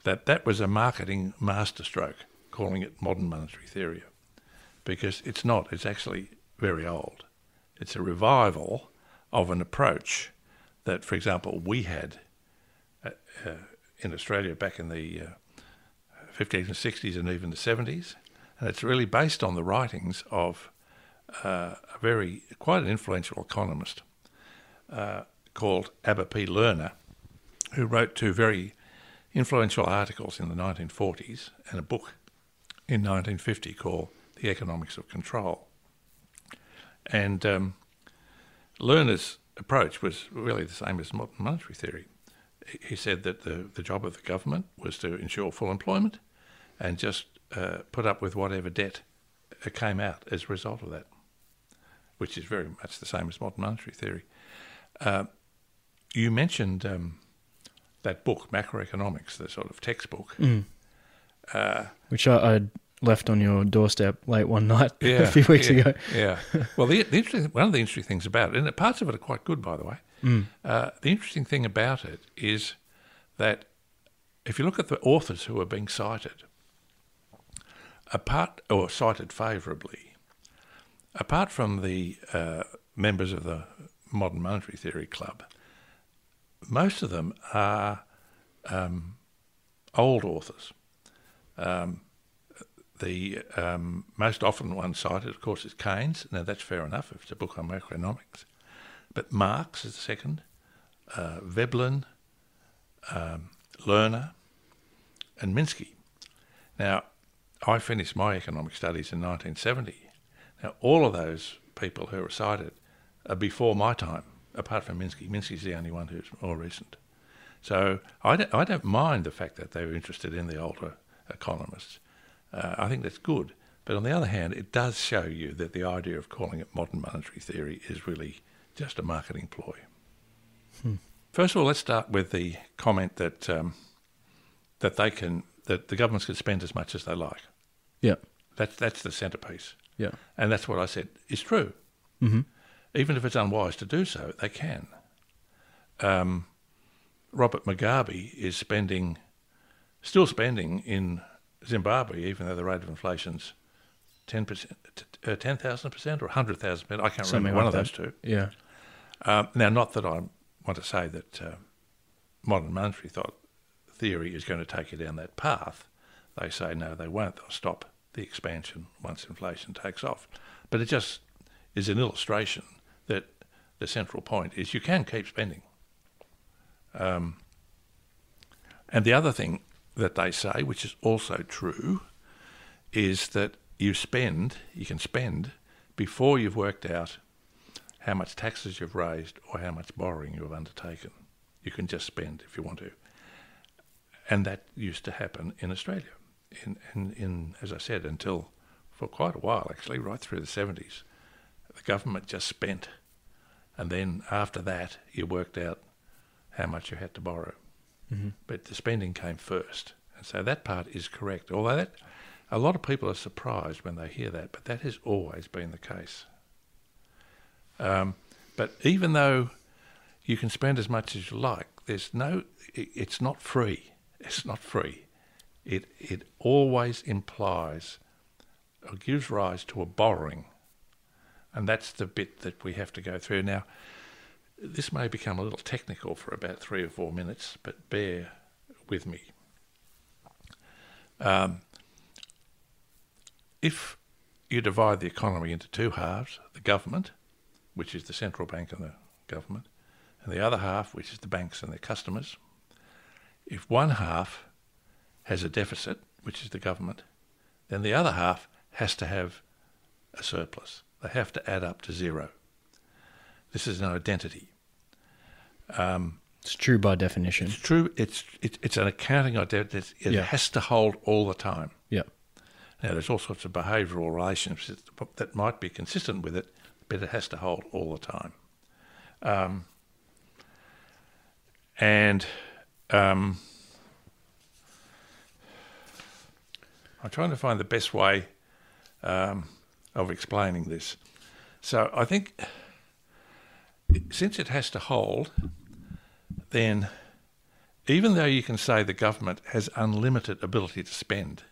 that that was a marketing masterstroke, calling it modern monetary theory, because it's not. It's actually very old. It's a revival of an approach that, for example, we had uh, uh, in Australia back in the uh, 50s and 60s and even the 70s. And it's really based on the writings of uh, a very, quite an influential economist uh, called Abba P. Lerner, who wrote two very influential articles in the 1940s and a book in 1950 called The Economics of Control. And um, Lerner's approach was really the same as modern monetary theory. He- He said that the, the job of the government was to ensure full employment and just uh, put up with whatever debt uh, came out as a result of that, which is very much the same as modern monetary theory. Uh, you mentioned um, that book, Macroeconomics, the sort of textbook. Mm. Uh, Which I, I left on your doorstep late one night [LAUGHS] yeah, a few weeks yeah, ago. Yeah. [LAUGHS] Well, the, the interesting, one of the interesting things about it, and parts of it are quite good, by the way. Mm. Uh, the interesting thing about it is that if you look at the authors who are being cited, apart or cited favourably, apart from the uh, members of the Modern Monetary Theory Club, most of them are um, old authors. Um, the um, most often one cited, of course, is Keynes. Now, that's fair enough if it's a book on macroeconomics. But Marx is the second, uh, Veblen, um, Lerner, and Minsky. Now, I finished my economic studies in 1970. Now, all of those people who are cited are before my time, apart from Minsky. Minsky's the only one who's more recent. So I don't, I don't mind the fact that they were interested in the older economists. Uh, I think that's good. But on the other hand, it does show you that the idea of calling it modern monetary theory is really just a marketing ploy. First of all, let's start with the comment that um, that they can that the governments can spend as much as they like. Yeah. That's that's the centrepiece, Yeah. and that's what I said is true. hmm Even if it's unwise to do so, they can. Um, Robert Mugabe is spending, still spending in Zimbabwe, even though the rate of inflation's ten percent, uh, ten thousand percent, or hundred thousand percent. I can't Something remember one like of those two. Yeah. Um, now, not that I want to say that uh, modern monetary thought theory is going to take you down that path. They say no, they won't. They'll stop the expansion once inflation takes off. But it just is an illustration that the central point is you can keep spending. Um, and the other thing that they say, which is also true, is that you spend, you can spend before you've worked out how much taxes you've raised or how much borrowing you have undertaken. You can just spend if you want to. And that used to happen in Australia. In, in, in as I said, until for quite a while, actually, right through the 70s, the government just spent. And then after that, you worked out how much you had to borrow. hmm But the spending came first. And so that part is correct. Although that, a lot of people are surprised when they hear that, but that has always been the case. Um, but even though you can spend as much as you like, there's no, it, it's not free. [LAUGHS] It's not free. It, it always implies or gives rise to a borrowing. And that's the bit that we have to go through. Now, this may become a little technical for about three or four minutes, but bear with me. Um, if you divide the economy into two halves, the government, which is the central bank and the government, and the other half, which is the banks and their customers, if one half has a deficit, which is the government, then the other half has to have a surplus. They have to add up to zero. This is an identity. It's true by definition. It's true. It's it's, it's an accounting identity. It Yeah. has to hold all the time. Yeah. Now, there's all sorts of behavioural relationships that- that might be consistent with it, but it has to hold all the time. Um, and um, I'm trying to find the best way um, of explaining this. So I think since it has to hold, then even though you can say the government has unlimited ability to spend,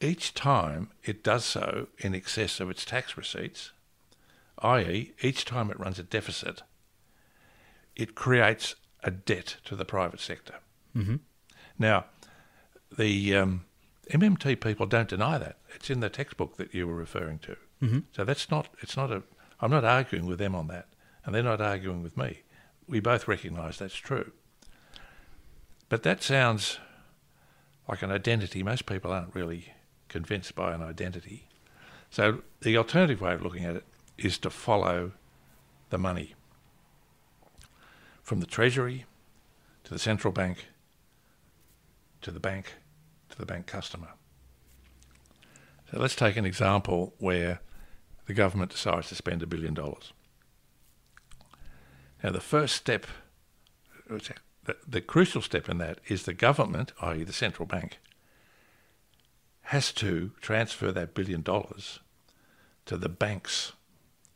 each time it does so in excess of its tax receipts, i.e., each time it runs a deficit, it creates a debt to the private sector. Mm-hmm. Now, the um, MMT people don't deny that. It's in the textbook that you were referring to. Mm-hmm. So that's not. It's not a. I'm not arguing with them on that, and they're not arguing with me. We both recognise that's true. But that sounds like an identity. Most people aren't really convinced by an identity. So the alternative way of looking at it is to follow the money from the Treasury to the central bank to the bank to the bank customer. So let's take an example where the government decides to spend a billion dollars. Now, the first step, the, the crucial step in that is the government, i.e., the central bank, has to transfer that billion dollars to the banks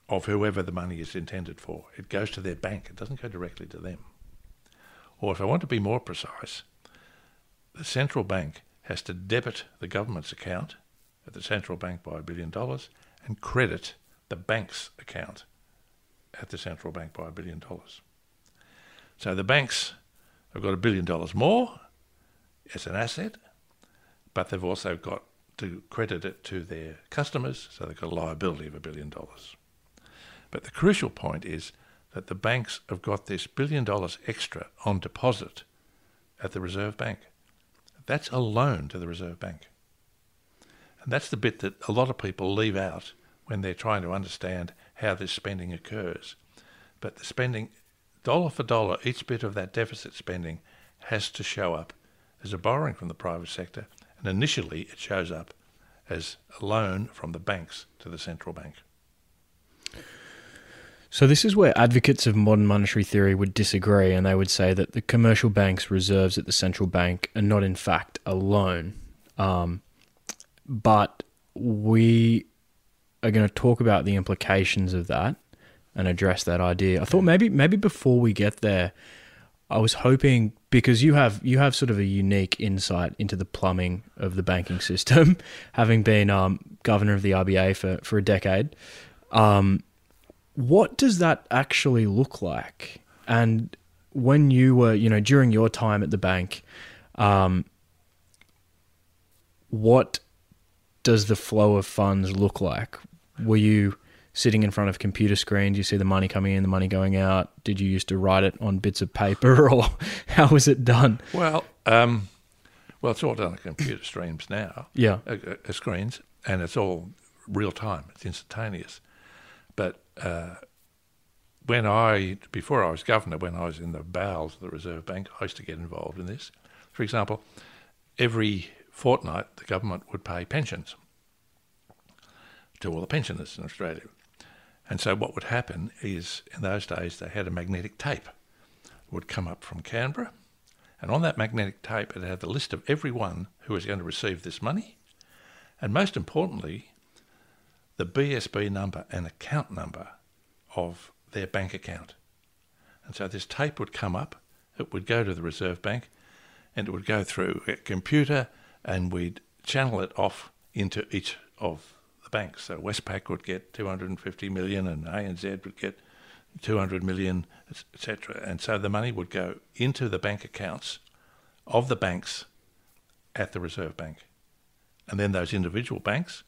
of whoever the money is intended for. It goes to their bank, it doesn't go directly to them. Or if I want to be more precise, the central bank has to debit the government's account at the central bank by a billion dollars and credit the bank's account at the central bank by a billion dollars. So the banks have got a billion dollars more as an asset, but they've also got to credit it to their customers, so they've got a liability of a billion dollars. But the crucial point is that the banks have got this billion dollars extra on deposit at the Reserve Bank. That's a loan to the Reserve Bank. And that's the bit that a lot of people leave out when they're trying to understand how this spending occurs. But the spending, dollar for dollar, each bit of that deficit spending has to show up as a borrowing from the private sector. And initially, it shows up as a loan from the banks to the central bank. So this is where advocates of modern monetary theory would disagree, and they would say that the commercial bank's reserves at the central bank are not, in fact, a loan. Um, but we are going to talk about the implications of that and address that idea. I thought maybe maybe before we get there, I was hoping because you have you have sort of a unique insight into the plumbing of the banking system, [LAUGHS] having been um, governor of the RBA for for a decade. Um, what does that actually look like? And when you were, you know, during your time at the bank, um, what does the flow of funds look like? Were you sitting in front of computer screens? You see the money coming in, the money going out. Did you used to write it on bits of paper, [LAUGHS] or how was it done? Well, um, well, it's all done on computer streams now, Yeah, uh, uh, screens, and it's all real time. It's instantaneous. But uh, when I, before I was governor, when I was in the bowels of the Reserve Bank, I used to get involved in this. For example, every fortnight the government would pay pensions to all the pensioners in Australia. And so what would happen is, in those days, they had a magnetic tape would come up from Canberra, and on that magnetic tape it had the list of everyone who was going to receive this money, and most importantly, the BSB number and account number of their bank account. And so this tape would come up, it would go to the Reserve Bank, and it would go through a computer, and we'd channel it off into each of the banks. So Westpac would get 250 million, and ANZ would get 200 million, etc. And so the money would go into the bank accounts of the banks at the Reserve Bank. And then those individual banks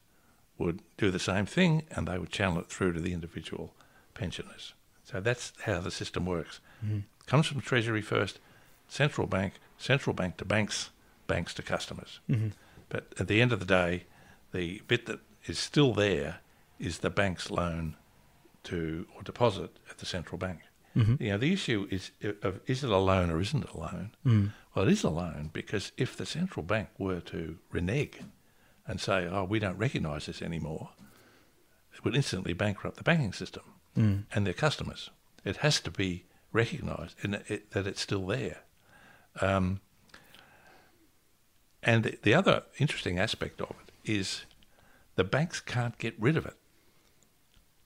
would do the same thing and they would channel it through to the individual pensioners. So that's how the system works. Mm-hmm. Comes from Treasury first, central bank, central bank to banks, banks to customers. Mm-hmm. But at the end of the day, the bit that is still there is the bank's loan to or deposit at the central bank. Mm-hmm. You know, the issue is of is it a loan or isn't it a loan? Mm. Well, it is a loan because if the central bank were to renege and say, "Oh, we don't recognise this anymore," it would instantly bankrupt the banking system and their customers. It has to be recognised and it, that it's still there. Um, and the, the other interesting aspect of it is the banks can't get rid of it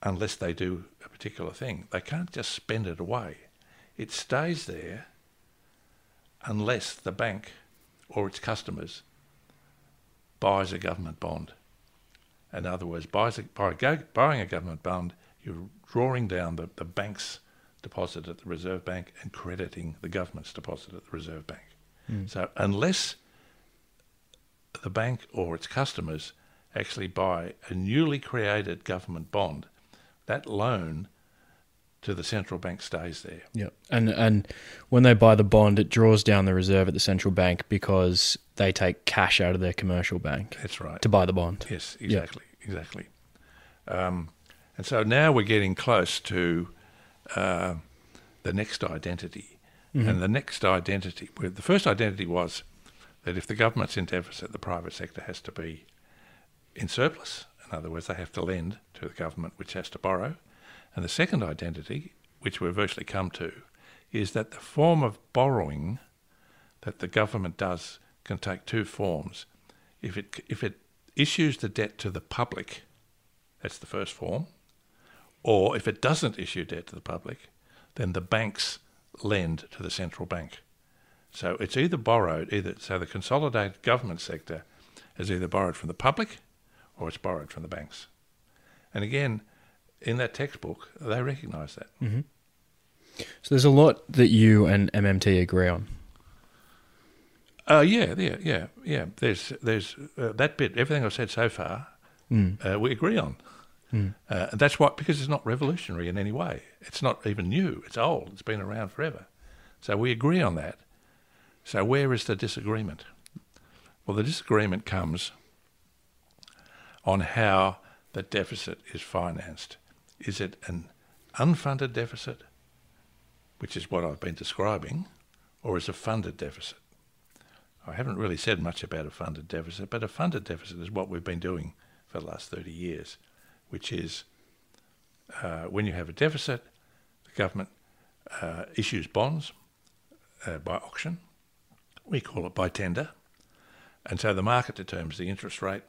unless they do a particular thing. They can't just spend it away. It stays there unless the bank or its customers buys a government bond. In other words, buys a, by go, buying a government bond, you're drawing down the, the bank's deposit at the Reserve Bank and crediting the government's deposit at the Reserve Bank. Hmm. So unless the bank or its customers actually buy a newly created government bond, that loan to the central bank stays there. Yep. And and when they buy the bond, it draws down the reserve at the central bank because they take cash out of their commercial bank That's right. to buy the bond. Yes, exactly, exactly. Um, and so now we're getting close to uh, the next identity. And the next identity, well, the first identity was that if the government's in deficit, the private sector has to be in surplus. In other words, they have to lend to the government, which has to borrow. And the second identity, which we've virtually come to, is that the form of borrowing that the government does can take two forms. If it if it issues the debt to the public, that's the first form, or if it doesn't issue debt to the public, then the banks lend to the central bank. So it's either borrowed, either so the consolidated government sector is either borrowed from the public or it's borrowed from the banks. And again, in that textbook, they recognise that. So there's a lot that you and MMT agree on. Uh, yeah, yeah, yeah, yeah. There's there's uh, that bit. Everything I've said so far, uh, we agree on. Uh, and that's what because it's not revolutionary in any way. It's not even new. It's old. It's been around forever. So we agree on that. So where is the disagreement? Well, the disagreement comes on how the deficit is financed. Is it an unfunded deficit, which is what I've been describing, or is a funded deficit? I haven't really said much about a funded deficit, but a funded deficit is what we've been doing for the last 30 years, which is uh, when you have a deficit, the government uh, issues bonds uh, by auction. We call it by tender. And so the market determines the interest rate.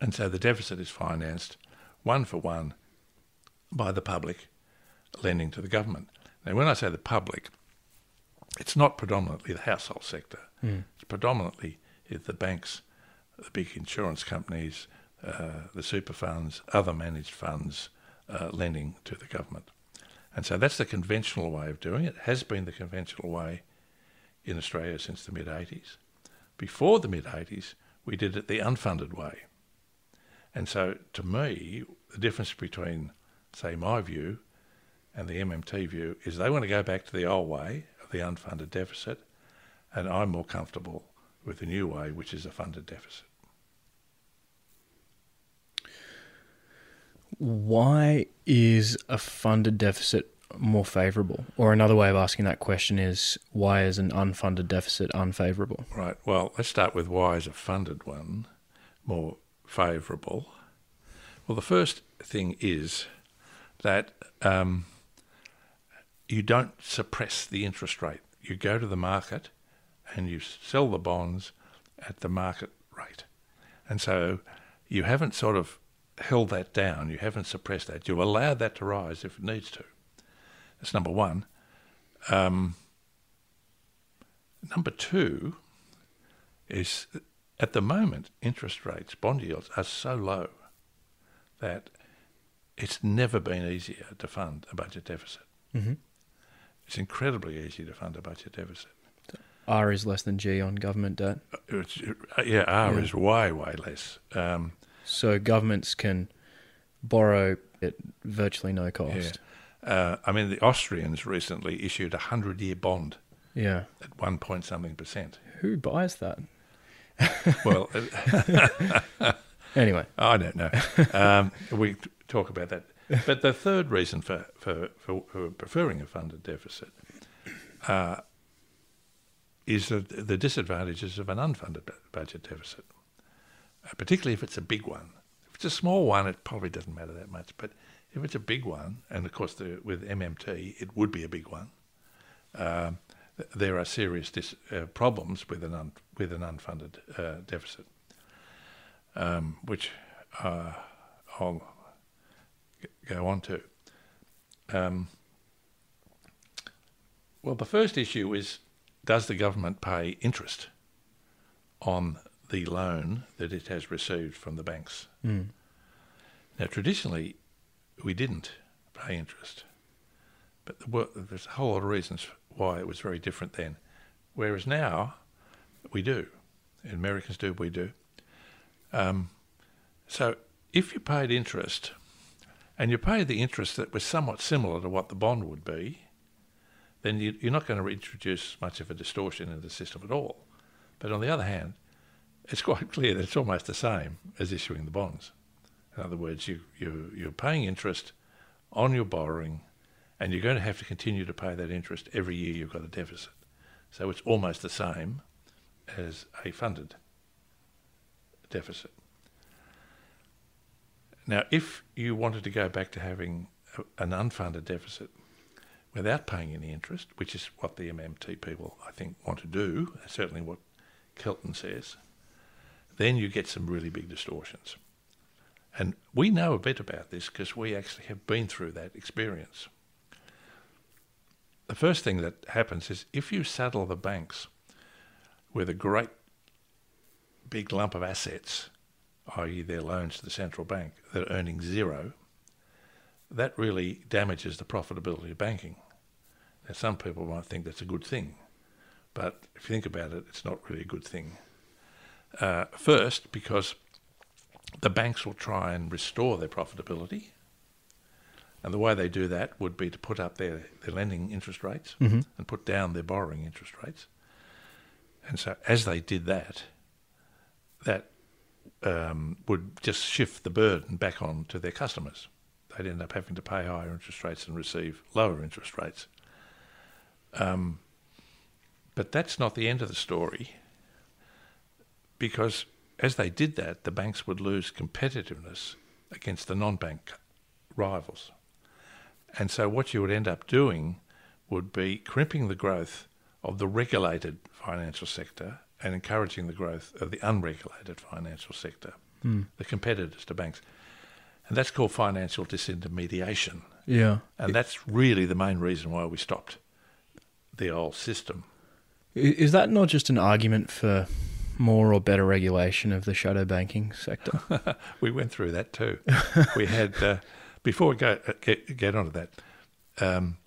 And so the deficit is financed one for one by the public lending to the government. Now, when I say the public, it's not predominantly the household sector. It's predominantly the banks, the big insurance companies, uh, the super funds, other managed funds uh, lending to the government. And so that's the conventional way of doing it. it. Has been the conventional way in Australia since the mid 80s. Before the mid 80s, we did it the unfunded way. And so to me, the difference between, say, my view and the MMT view is they want to go back to the old way of the unfunded deficit, and I'm more comfortable with the new way, which is a funded deficit. Why is a funded deficit more favourable? Or another way of asking that question is why is an unfunded deficit unfavourable? Right. Well, let's start with why is a funded one more favourable? Well, the first thing is that um, you don't suppress the interest rate. You go to the market and you sell the bonds at the market rate. And so you haven't sort of held that down. You haven't suppressed that. You've allowed that to rise if it needs to. That's number one. Um, number two is at the moment, interest rates, bond yields are so low that it's never been easier to fund a budget deficit. Mm-hmm. It's incredibly easy to fund a budget deficit. R is less than G on government debt. It's, yeah, R Yeah. is way, way less. Um, So governments can borrow at virtually no cost. uh, I mean, the Austrians recently issued a 100 year bond Yeah. at one point something percent. Who buys that? Well, uh, [LAUGHS] [LAUGHS] Anyway. I don't know. Um, we talk about that. [LAUGHS] but the third reason for, for, for, for preferring a funded deficit uh, is the, the disadvantages of an unfunded budget deficit, uh, particularly if it's a big one. If it's a small one, it probably doesn't matter that much. But if it's a big one, and of course the, with MMT, it would be a big one. Um, th- there are serious dis- uh, problems with an un- with an unfunded uh, deficit, um, which uh, I'll go on to. Um, well, the first issue is does the government pay interest on the loan that it has received from the banks? Mm. Now, traditionally, we didn't pay interest, but there were, there's a whole lot of reasons why it was very different then. Whereas now, we do. Americans do, we do. Um, so, if you paid interest, and you pay the interest that was somewhat similar to what the bond would be, then you, you're not going to introduce much of a distortion in the system at all. But on the other hand, it's quite [LAUGHS] clear that it's almost the same as issuing the bonds. In other words, you, you, you're paying interest on your borrowing, and you're going to have to continue to pay that interest every year you've got a deficit. So it's almost the same as a funded deficit. Now, if you wanted to go back to having an unfunded deficit without paying any interest, which is what the MMT people, I think, want to do, certainly what Kelton says, then you get some really big distortions. And we know a bit about this because we actually have been through that experience. The first thing that happens is if you saddle the banks with a great big lump of assets, i.e., their loans to the central bank, that are earning zero, that really damages the profitability of banking. Now, some people might think that's a good thing, but if you think about it, it's not really a good thing. Uh, first, because the banks will try and restore their profitability. And the way they do that would be to put up their, their lending interest rates Mm-hmm. and put down their borrowing interest rates. And so, as they did that, that um, would just shift the burden back on to their customers. They'd end up having to pay higher interest rates and receive lower interest rates. Um, but that's not the end of the story, because as they did that, the banks would lose competitiveness against the non bank rivals. And so, what you would end up doing would be crimping the growth of the regulated financial sector and encouraging the growth of the unregulated financial sector, Mm. the competitors to banks. And that's called financial disintermediation. Yeah. And that's really the main reason why we stopped the old system. Is that not just an argument for more or better regulation of the shadow banking sector? [LAUGHS] we went through that too. we had uh, before we go uh, get get onto that. Um,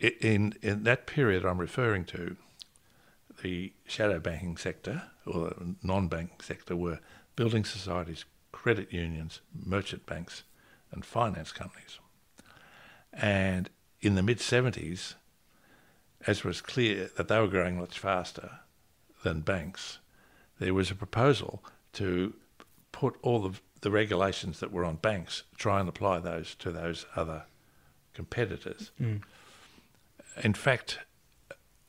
in in that period I'm referring to, the shadow banking sector or the non-bank sector were building societies, credit unions, merchant banks, and finance companies. And in the mid 70s, as was clear that they were growing much faster than banks, there was a proposal to put all of the regulations that were on banks, try and apply those to those other competitors. Mm. In fact,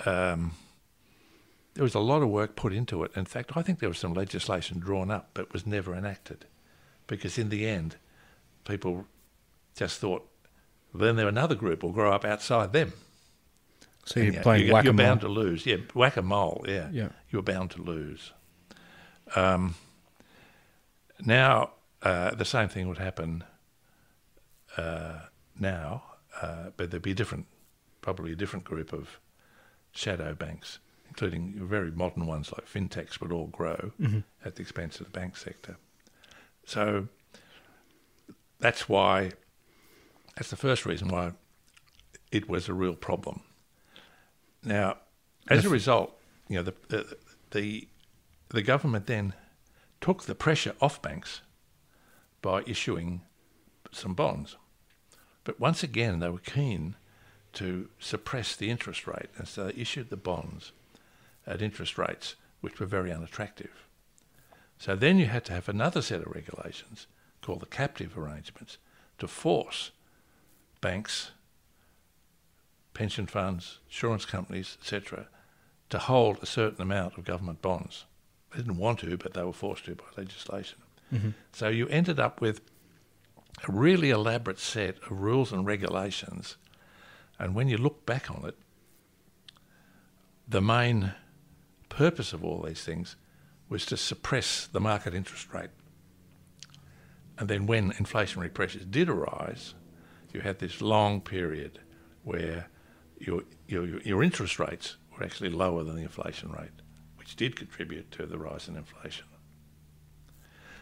um, there was a lot of work put into it. In fact, I think there was some legislation drawn up, but was never enacted, because in the end, people just thought, then there another group will grow up outside them. So you're playing you, whack-a-mole. You're bound to lose. Yeah, whack a mole. Yeah, Yeah. you're bound to lose. Um, now, uh, the same thing would happen uh, now, uh, but there'd be a different, probably a different group of shadow banks, including very modern ones like fintechs, would all grow Mhm. at the expense of the bank sector. So that's why, that's the first reason why it was a real problem. Now, as a result, you know, the, the, the, the government then took the pressure off banks by issuing some bonds. But once again, they were keen to suppress the interest rate, and so they issued the bonds at interest rates which were very unattractive. So then you had to have another set of regulations called the captive arrangements to force banks, pension funds, insurance companies, etc., to hold a certain amount of government bonds. They didn't want to, but they were forced to by legislation. Mm-hmm. So you ended up with a really elaborate set of rules and regulations. And when you look back on it, the main purpose of all these things was to suppress the market interest rate. And then when inflationary pressures did arise, you had this long period where your, your, your interest rates were actually lower than the inflation rate, which did contribute to the rise in inflation.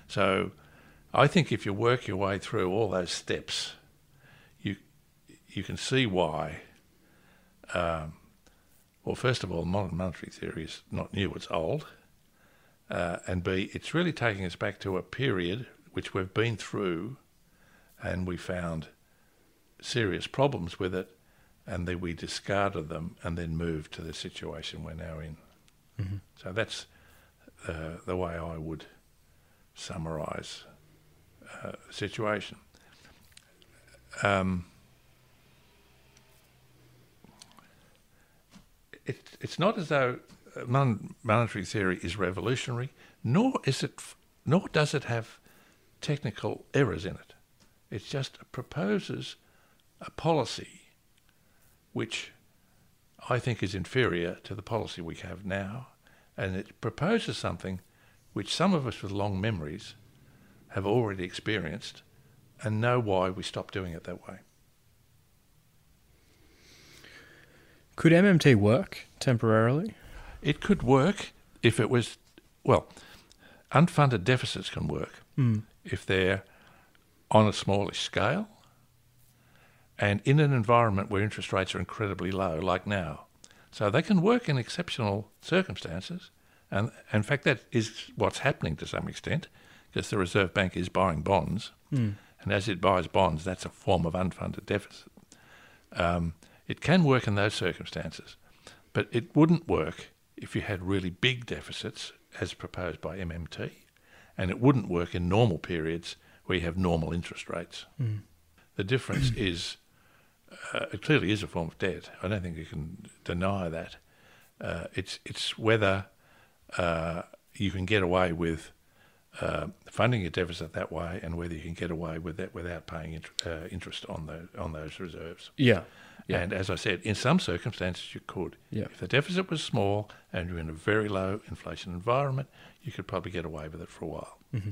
So I think if you work your way through all those steps, you, you can see why. Um, well, first of all, modern monetary theory is not new, it's old. Uh, and B, it's really taking us back to a period which we've been through and we found serious problems with it and then we discarded them and then moved to the situation we're now in. So that's uh, the way I would summarise uh, the situation. Um, it, it's not as though uh, mon- monetary theory is revolutionary, nor is it, nor does it have technical errors in it. It just proposes a policy which I think is inferior to the policy we have now, and it proposes something which some of us with long memories have already experienced and know why we stopped doing it that way. Could MMT work temporarily? It could work if it was, well, unfunded deficits can work if they're on a smallish scale and in an environment where interest rates are incredibly low, like now. So they can work in exceptional circumstances. And in fact, that is what's happening to some extent because the Reserve Bank is buying bonds. And as it buys bonds, that's a form of unfunded deficit. Um, it can work in those circumstances, but it wouldn't work if you had really big deficits as proposed by MMT, and it wouldn't work in normal periods where you have normal interest rates. The difference [CLEARS THROAT] is uh, it clearly is a form of debt. I don't think you can deny that. Uh, it's it's whether uh, you can get away with uh, funding a deficit that way, and whether you can get away with that without paying int- uh, interest on the on those reserves. Yeah. Yeah. And as I said, in some circumstances you could. Yeah. If the deficit was small and you're in a very low inflation environment, you could probably get away with it for a while. Mm-hmm.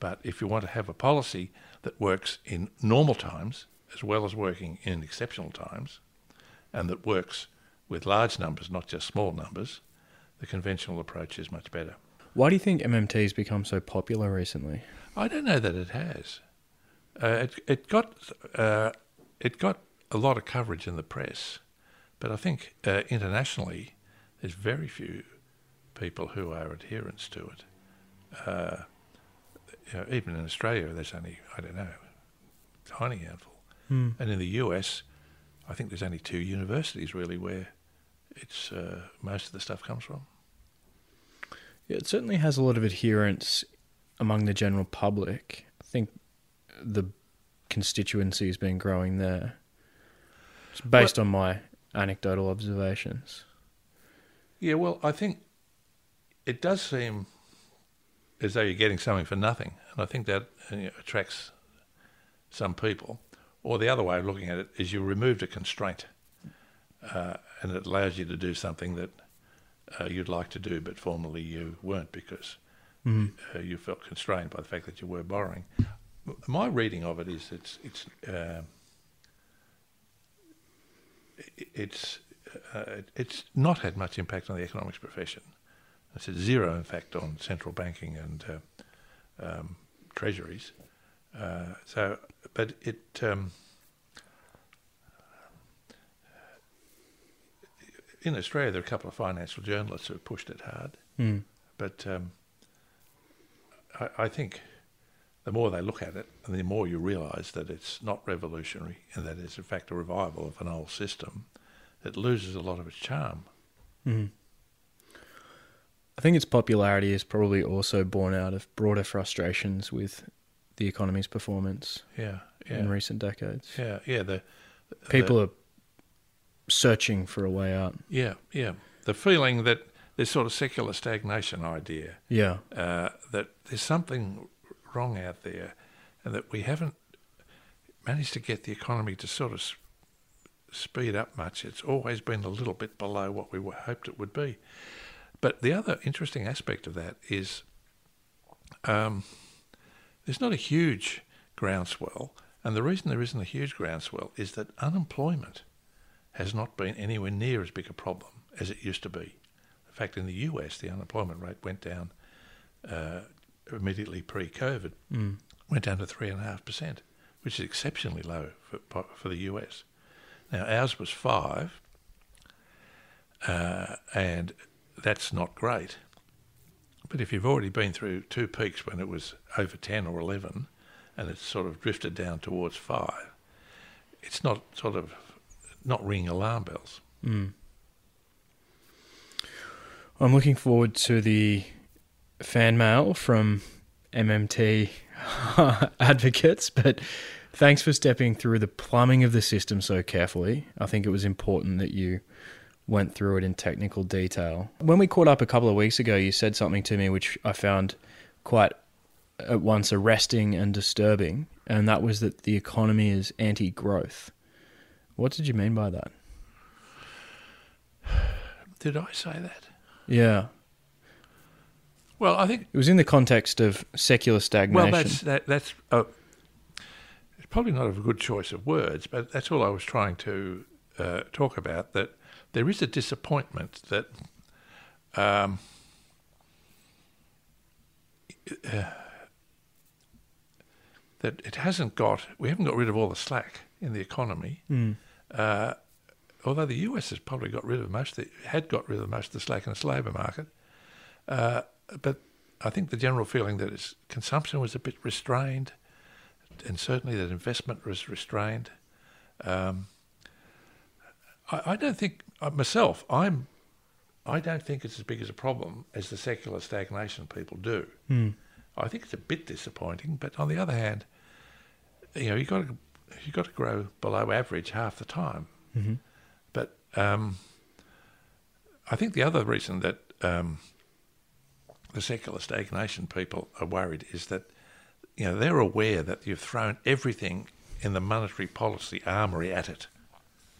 But if you want to have a policy that works in normal times as well as working in exceptional times, and that works with large numbers, not just small numbers, the conventional approach is much better. Why do you think MMT has become so popular recently? I don't know that it has. Uh, it, it got uh, it got a lot of coverage in the press, but I think uh, internationally there's very few people who are adherents to it. Uh, you know, even in Australia, there's only I don't know, a tiny handful, and in the US, I think there's only two universities really where it's uh, most of the stuff comes from. Yeah, it certainly has a lot of adherence among the general public. I think the constituency has been growing there. It's based on my anecdotal observations. Yeah, well, I think it does seem as though you're getting something for nothing, and I think that uh, you know, attracts some people. Or the other way of looking at it is you removed a constraint, uh, and it allows you to do something that uh, you'd like to do, but formerly you weren't because uh, you felt constrained by the fact that you were borrowing. My reading of it is it's it's uh, it's uh, it's not had much impact on the economics profession. It's a zero, in fact, on central banking and uh, um, treasuries. Uh, so, but it. Um, in Australia, there are a couple of financial journalists who have pushed it hard, Mm. but um, I, I think the more they look at it, and the more you realise that it's not revolutionary and that it's in fact a revival of an old system, it loses a lot of its charm. Mm. I think its popularity is probably also born out of broader frustrations with the economy's performance. Yeah, yeah. in recent decades. Yeah, yeah. The People are searching for a way out. yeah, yeah. The feeling that this sort of secular stagnation idea Yeah. uh, that there's something wrong out there, and that we haven't managed to get the economy to sort of speed up much. It's always been a little bit below what we hoped it would be. But the other interesting aspect of that is um, there's not a huge groundswell, and the reason there isn't a huge groundswell is that unemployment has not been anywhere near as big a problem as it used to be. In fact, in the US, the unemployment rate went down uh, immediately pre-COVID, Mm. went down to three and a half percent, which is exceptionally low for for the US. Now ours was five, uh, and that's not great. But if you've already been through two peaks when it was over ten or eleven, and it's sort of drifted down towards five, it's not sort of not ringing alarm bells. Mm. I'm looking forward to the fan mail from MMT [LAUGHS] advocates, but thanks for stepping through the plumbing of the system so carefully. I think it was important that you went through it in technical detail. When we caught up a couple of weeks ago, you said something to me which I found quite at once arresting and disturbing, and that was that the economy is anti growth. What did you mean by that? [SIGHS] Did I say that? Yeah. Well, I think It was in the context of secular stagnation. Well, that's that, that's uh, it's probably not a good choice of words, but that's all I was trying to uh, talk about. That there is a disappointment that um, uh, [SIGHS] that it hasn't got. We haven't got rid of all the slack in the economy. Mm. Uh, although the US has probably got rid of most, of the, had got rid of most of the slack in its labour market. But I think the general feeling that its consumption was a bit restrained, and certainly that investment was restrained. Um, I, I don't think uh, myself. I'm. I don't think it's as big as a problem as the secular stagnation people do. Mm. I think it's a bit disappointing, but on the other hand, you know, you got to you got to grow below average half the time. hmm But um, I think the other reason that um, the secular stagnation people are worried is that you know they're aware that you've thrown everything in the monetary policy armory at it,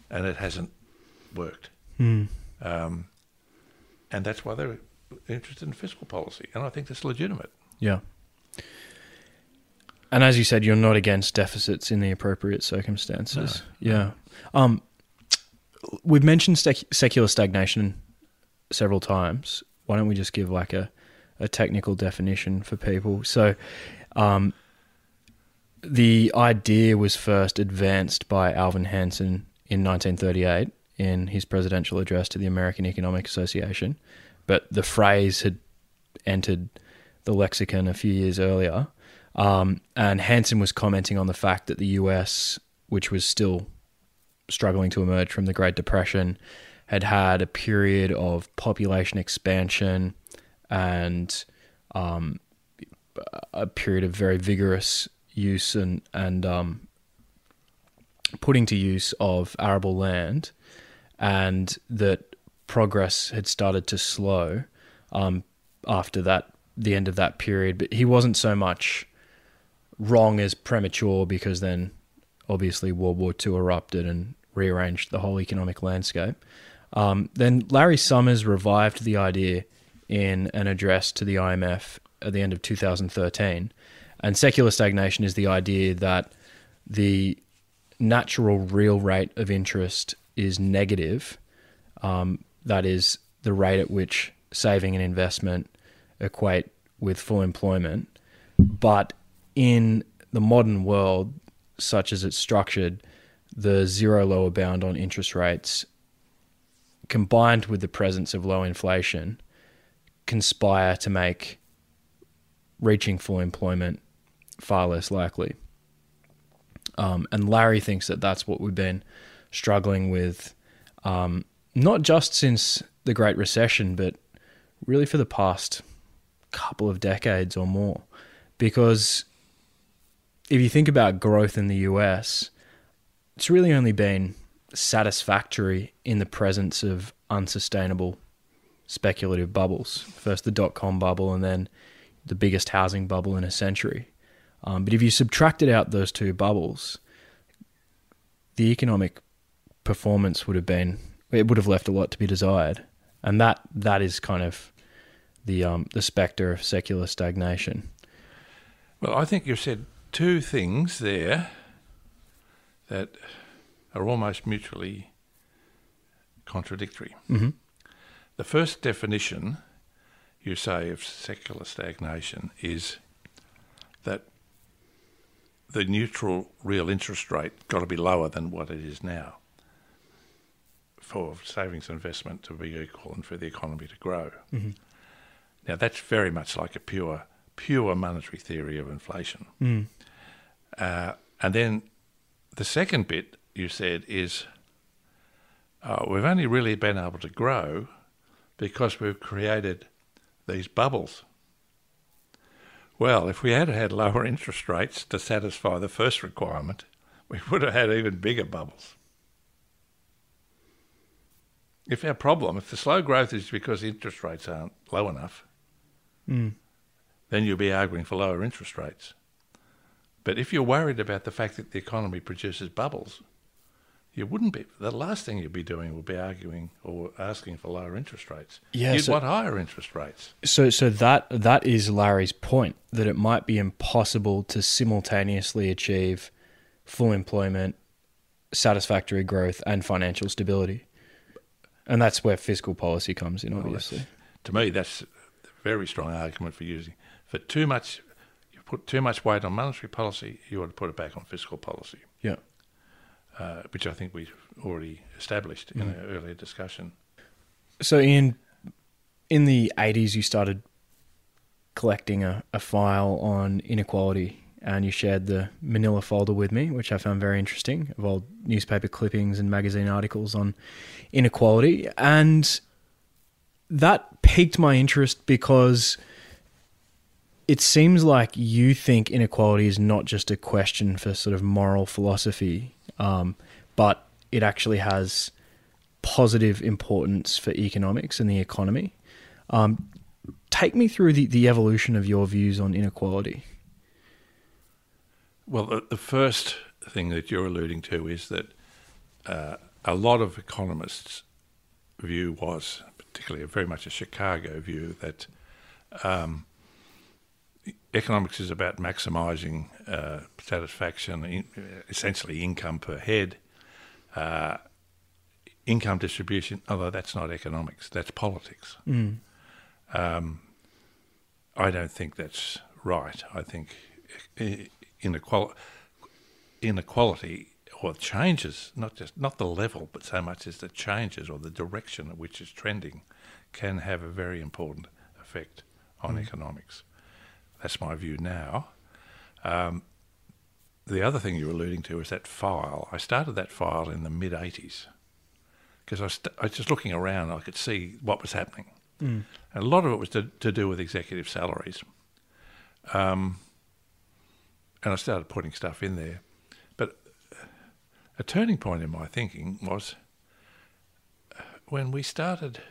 and it hasn't worked. Mm. Um, and that's why they're interested in fiscal policy, and I think that's legitimate. Yeah. And as you said, you're not against deficits in the appropriate circumstances. Yeah. Um, we've mentioned sec- secular stagnation several times. Why don't we just give like a, a technical definition for people? So, um, the idea was first advanced by Alvin Hansen in 1938 in his presidential address to the American Economic Association, but the phrase had entered the lexicon a few years earlier. Um, and Hansen was commenting on the fact that the US, which was still struggling to emerge from the Great Depression, had had a period of population expansion and um, a period of very vigorous use and and um, putting to use of arable land, and that progress had started to slow um, after that the end of that period. But he wasn't so much wrong as premature because then obviously World War II erupted and rearranged the whole economic landscape. Um, then Larry Summers revived the idea in an address to the IMF at the end of 2013. And secular stagnation is the idea that the natural real rate of interest is negative. Um, that is the rate at which saving and investment equate with full employment. But in the modern world, such as it's structured, the zero lower bound on interest rates, combined with the presence of low inflation, conspire to make reaching full employment far less likely. Um, and Larry thinks that that's what we've been struggling with, um, not just since the Great Recession, but really for the past couple of decades or more, because if you think about growth in the US, it's really only been satisfactory in the presence of unsustainable speculative bubbles. First, the dot com bubble, and then the biggest housing bubble in a century. Um, but if you subtracted out those two bubbles, the economic performance would have been it would have left a lot to be desired, and that that is kind of the um, the specter of secular stagnation. Well, I think you've said two things there that are almost mutually contradictory. Mm-hmm. The first definition you say of secular stagnation is that the neutral real interest rate got to be lower than what it is now for savings and investment to be equal and for the economy to grow. Mm-hmm. Now that's very much like a pure pure monetary theory of inflation. Mm. Uh, and then the second bit you said is uh, we've only really been able to grow because we've created these bubbles. Well, if we had had lower interest rates to satisfy the first requirement, we would have had even bigger bubbles. If our problem, if the slow growth is because interest rates aren't low enough, Mm. then you'll be arguing for lower interest rates. But if you're worried about the fact that the economy produces bubbles, you wouldn't be. The last thing you'd be doing would be arguing or asking for lower interest rates. Yeah, You'd so- want higher interest rates. So, so that that is Larry's point that it might be impossible to simultaneously achieve full employment, satisfactory growth, and financial stability, and that's where fiscal policy comes in. Obviously, To me, that's a very strong argument for using. For too much, you put too much weight on monetary policy, you ought to put it back on fiscal policy, yeah. Uh, which I think we've already established in our earlier discussion. So, in in the eighties, you started collecting a, a file on inequality, and you shared the Manila folder with me, which I found very interesting, of old newspaper clippings and magazine articles on inequality, and that piqued my interest because it seems like you think inequality is not just a question for sort of moral philosophy, um, but it actually has positive importance for economics and the economy. Um, take me through the, the evolution of your views on inequality. Well, the, the first thing that you're alluding to is that uh, a lot of economists' view was, particularly very much a Chicago view, that um, economics is about maximising uh, satisfaction, in, essentially income per head, uh, income distribution. Although that's not economics, that's politics. Um, I don't think that's right. I think inequality, inequality or changes, not just not the level, but so much as the changes or the direction at which it's trending, can have a very important effect on economics. That's my view now. Um, the other thing you're alluding to is that file. I started that file in the mid 80s because I, was st- I was just looking around. I could see what was happening. And a lot of it was to, to do with executive salaries. Um, and I started putting stuff in there. But a turning point in my thinking was uh, when we started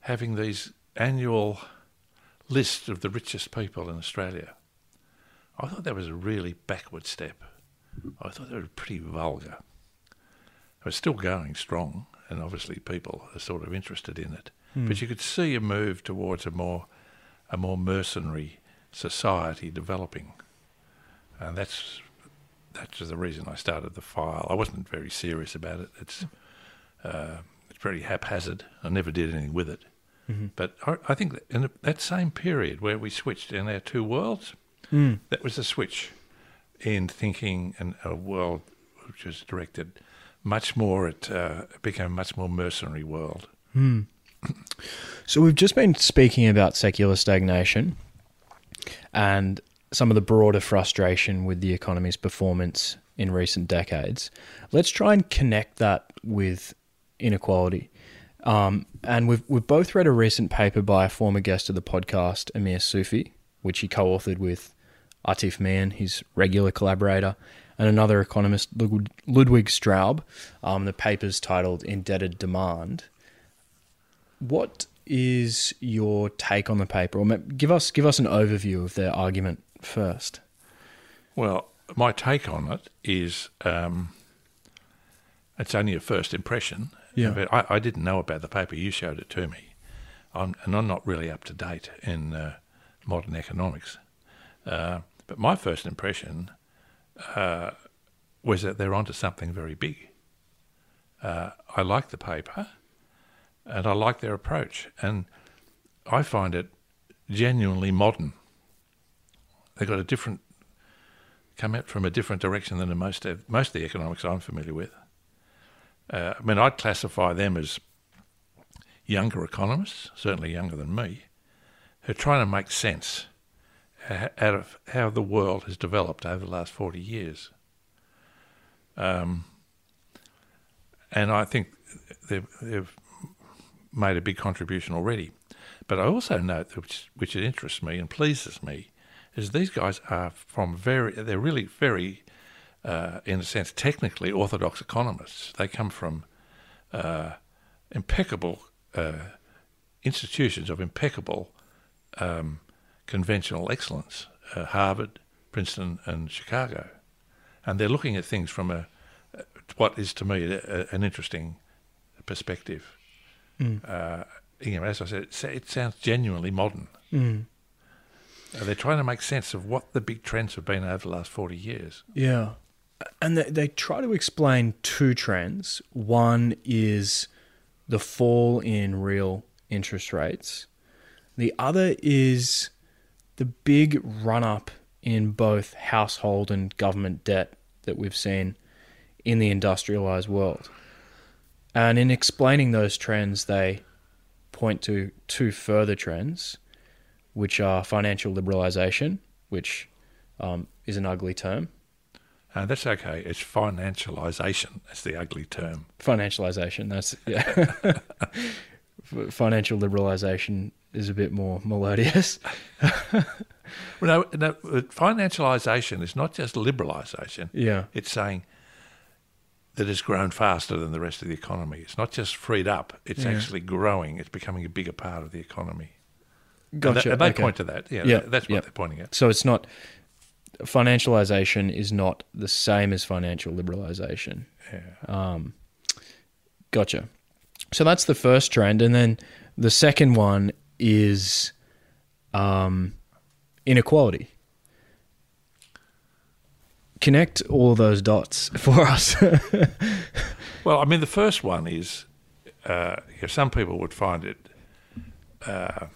having these annual lists of the richest people in Australia. I thought that was a really backward step. I thought that was pretty vulgar. It was still going strong, and obviously people are sort of interested in it. But you could see a move towards a more, a more mercenary society developing, and that's that's the reason I started the file. I wasn't very serious about it. It's uh, it's very haphazard. I never did anything with it. Mm-hmm. But I, I think that in that same period where we switched in our two worlds, mm. that was a switch in thinking and a world which was directed much more at uh, it became a much more mercenary world. Hmm. [COUGHS] So we've just been speaking about secular stagnation and some of the broader frustration with the economy's performance in recent decades. Let's try and connect that with inequality. Um, and we've we've both read a recent paper by a former guest of the podcast, Amir Sufi, which he co-authored with Atif Mian, his regular collaborator, and another economist, Ludwig Straub. Um, the paper's titled Indebted Demand. What is your take on the paper? Or give us give us an overview of their argument first. Well, my take on it is um, it's only a first impression. Yeah. But I, I didn't know about the paper. You showed it to me. I'm, and I'm not really up to date in uh, modern economics. Uh, but my first impression uh, was that they're onto something very big. Uh, I like the paper and I like their approach. And I find it genuinely modern. They've got a different, come out from a different direction than most of, most of the economics I'm familiar with. Uh, I mean, I'd classify them as younger economists, certainly younger than me, who are trying to make sense out of how the world has developed over the last 40 years. Um, and I think they've, they've made a big contribution already. But I also note, which, which interests me and pleases me, is these guys are from very, they're really very, uh, in a sense, technically orthodox economists. They come from uh, impeccable uh, institutions of impeccable um, conventional excellence uh, Harvard, Princeton, and Chicago. And they're looking at things from a, what is to me a, an interesting perspective. Uh, you know, as I said, it, it sounds genuinely modern. Uh, they're trying to make sense of what the big trends have been over the last 40 years. Yeah. And they, they try to explain two trends. One is the fall in real interest rates, the other is the big run up in both household and government debt that we've seen in the industrialized world. And in explaining those trends, they point to two further trends, which are financial liberalization, which um, is an ugly term, Uh, that's okay. It's financialisation. That's the ugly term. financialization. That's yeah. [LAUGHS] Financial liberalization is a bit more melodious. [LAUGHS] Well, no, no, but financialisation is not just liberalisation. Yeah, It's saying that it's grown faster than the rest of the economy. It's not just freed up. It's Yeah. actually growing. It's becoming a bigger part of the economy. And gotcha. they- And they okay. point to that. Yeah, Yeah, that's what yeah. they're pointing at. So it's not financialization is not the same as financial liberalization. Yeah. Um, gotcha. So that's the first trend, and then the second one is um, inequality. Connect all those dots [LAUGHS] for us. Well, I mean, the first one is uh, you know, some people would find it uh,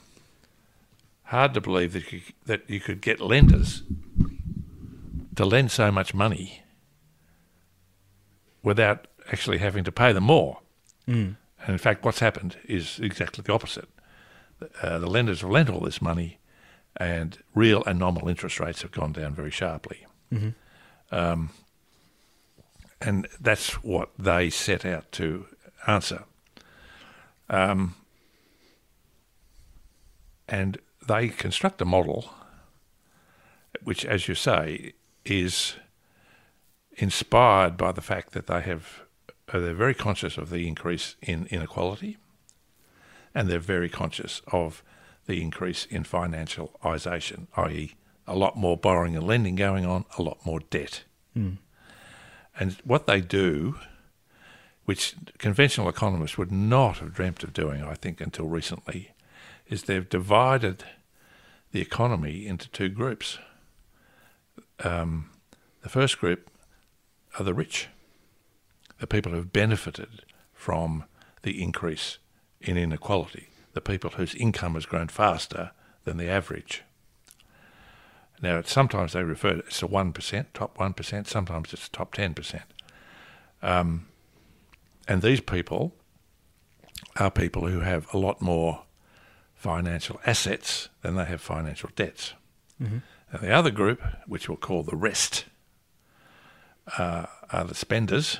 hard to believe that you, that you could get lenders to lend so much money without actually having to pay them more. And in fact, what's happened is exactly the opposite. Uh, the lenders have lent all this money, and real and nominal interest rates have gone down very sharply. Um, and that's what they set out to answer. Um, and they construct a model which, as you say, is inspired by the fact that they have uh, they're very conscious of the increase in inequality, and they're very conscious of the increase in financialisation, i.e., a lot more borrowing and lending going on, a lot more debt. And what they do, which conventional economists would not have dreamt of doing, I think, until recently, is they've divided the economy into two groups. Um, the first group are the rich, the people who've benefited from the increase in inequality, the people whose income has grown faster than the average. Now, sometimes they refer to a 1%, top 1%, sometimes it's top 10%. Um, and these people are people who have a lot more financial assets than they have financial debts. And the other group, which we'll call the rest, uh, are the spenders.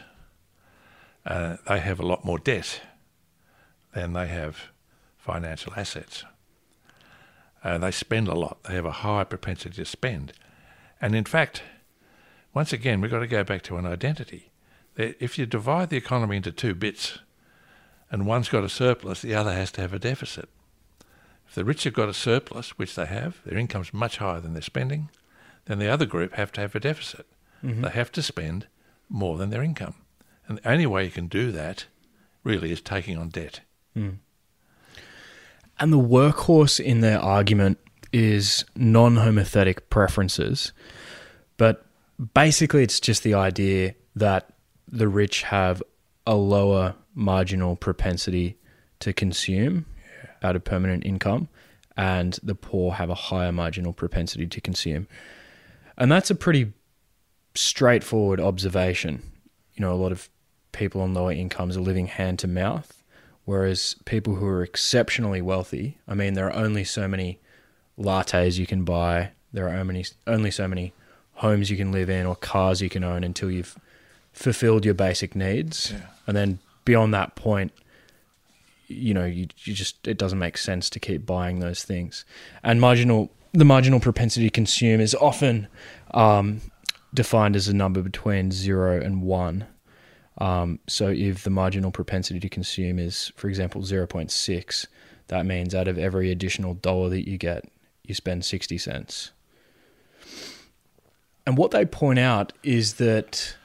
Uh, they have a lot more debt than they have financial assets. Uh, they spend a lot. They have a high propensity to spend. And in fact, once again, we've got to go back to an identity. If you divide the economy into two bits and one's got a surplus, the other has to have a deficit. If the rich have got a surplus, which they have, their income's much higher than their spending, then the other group have to have a deficit. Mm-hmm. They have to spend more than their income. And the only way you can do that really is taking on debt. Mm. And the workhorse in their argument is non homothetic preferences. But basically, it's just the idea that the rich have a lower marginal propensity to consume out of permanent income, and the poor have a higher marginal propensity to consume. And that's a pretty straightforward observation. You know, a lot of people on lower incomes are living hand to mouth, whereas people who are exceptionally wealthy, I mean, there are only so many lattes you can buy, there are only only so many homes you can live in or cars you can own until you've fulfilled your basic needs, Yeah. and then beyond that point, you know, you, you just it doesn't make sense to keep buying those things, and marginal the marginal propensity to consume is often um, defined as a number between zero and one. Um, so if the marginal propensity to consume is, for example, 0.6, that means out of every additional dollar that you get, you spend 60 cents. And what they point out is that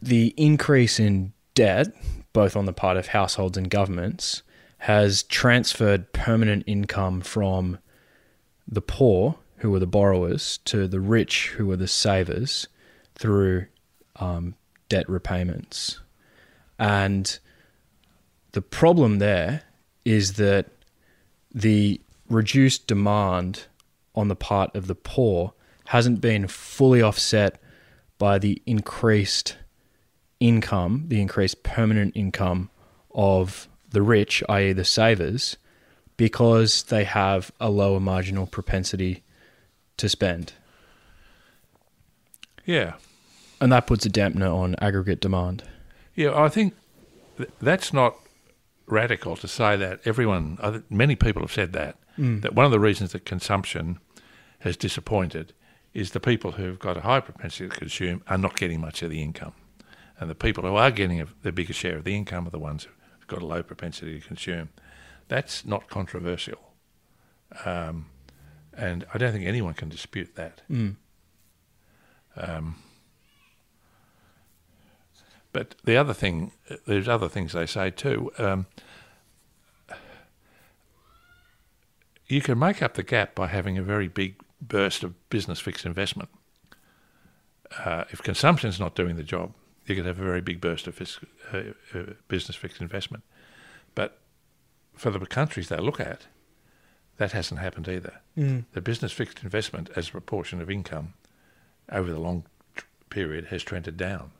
the increase in debt, both on the part of households and governments, has transferred permanent income from the poor, who are the borrowers, to the rich, who are the savers, through um, debt repayments. And the problem there is that the reduced demand on the part of the poor hasn't been fully offset by the increased income, the increased permanent income of the rich, i.e., the savers, because they have a lower marginal propensity to spend. Yeah. And that puts a dampener on aggregate demand. Yeah, I think th- that's not radical to say that everyone, many people have said that, mm. that one of the reasons that consumption has disappointed is the people who've got a high propensity to consume are not getting much of the income. And the people who are getting a, the bigger share of the income are the ones who've got a low propensity to consume. That's not controversial. Um, and I don't think anyone can dispute that. Um, but the other thing, there's other things they say too. Um, you can make up the gap by having a very big burst of business fixed investment. Uh, if consumption's not doing the job, you could have a very big burst of uh, uh, business fixed investment. But for the countries they look at, that hasn't happened either. The business fixed investment as a proportion of income over the long period has trended down.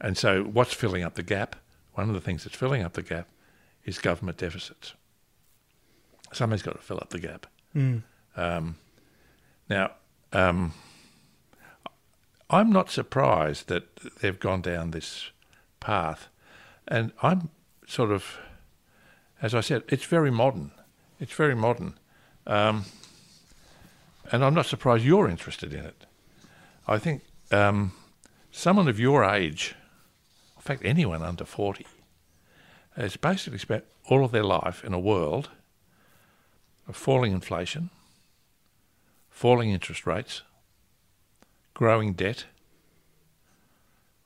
And so, what's filling up the gap? One of the things that's filling up the gap is government deficits. Somebody's got to fill up the gap. Um, now, um, I'm not surprised that they've gone down this path. And I'm sort of, as I said, it's very modern. It's very modern. Um, and I'm not surprised you're interested in it. I think um, someone of your age, in fact, anyone under 40, has basically spent all of their life in a world of falling inflation, falling interest rates, growing debt,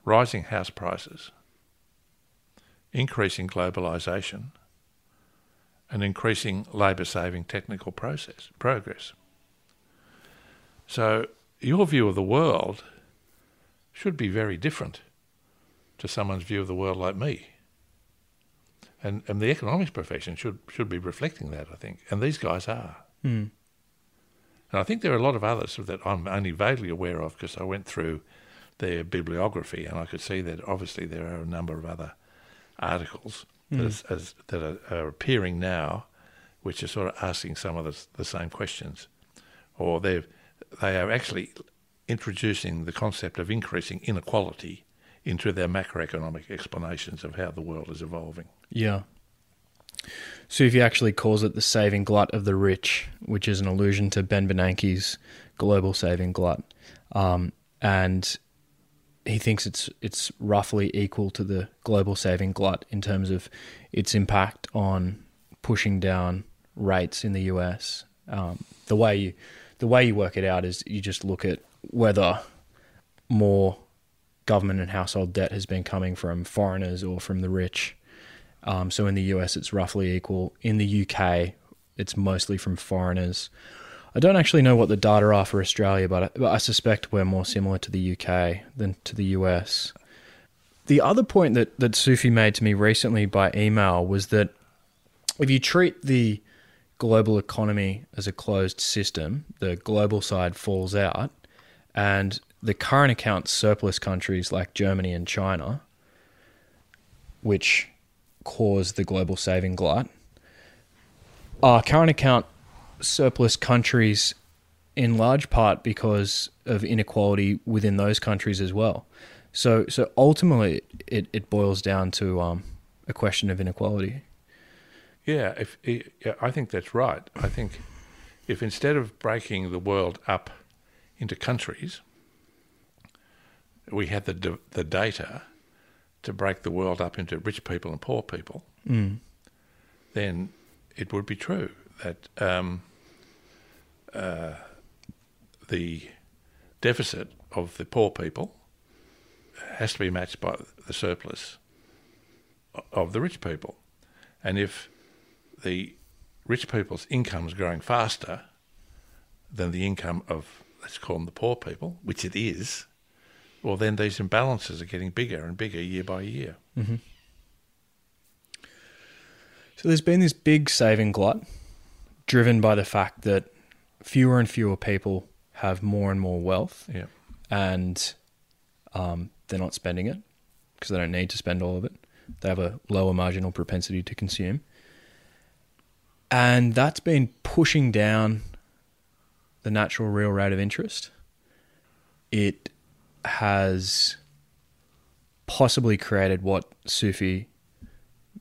rising house prices, increasing globalisation, and increasing labour saving technical process progress. So your view of the world should be very different to someone's view of the world like me. And, and the economics profession should, should be reflecting that, I think. And these guys are. Hmm. And I think there are a lot of others that I'm only vaguely aware of because I went through their bibliography and I could see that obviously there are a number of other articles that, hmm. is, as, that are, are appearing now which are sort of asking some of the, the same questions. Or they've, they are actually introducing the concept of increasing inequality into their macroeconomic explanations of how the world is evolving. Yeah. Sufi actually calls it the saving glut of the rich, which is an allusion to Ben Bernanke's global saving glut. Um, and he thinks it's it's roughly equal to the global saving glut in terms of its impact on pushing down rates in the US. Um, the way you the way you work it out is you just look at whether more government and household debt has been coming from foreigners or from the rich. Um, so in the US, it's roughly equal. In the UK, it's mostly from foreigners. I don't actually know what the data are for Australia, but I, but I suspect we're more similar to the UK than to the US. The other point that, that Sufi made to me recently by email was that if you treat the global economy as a closed system, the global side falls out, and the current account surplus countries like Germany and China, which cause the global saving glut, are current account surplus countries in large part because of inequality within those countries as well. So, so ultimately, it, it boils down to um, a question of inequality. Yeah, if yeah, I think that's right. I think if instead of breaking the world up into countries, we had the the data to break the world up into rich people and poor people, mm. then it would be true that um, uh, the deficit of the poor people has to be matched by the surplus of the rich people. And if the rich people's income is growing faster than the income of, let's call them the poor people, which it is, well, then these imbalances are getting bigger and bigger year by year. Mm-hmm. So there's been this big saving glut driven by the fact that fewer and fewer people have more and more wealth. Yeah. And um, they're not spending it because they don't need to spend all of it. They have a lower marginal propensity to consume. And that's been pushing down the natural real rate of interest. It has possibly created what Sufi,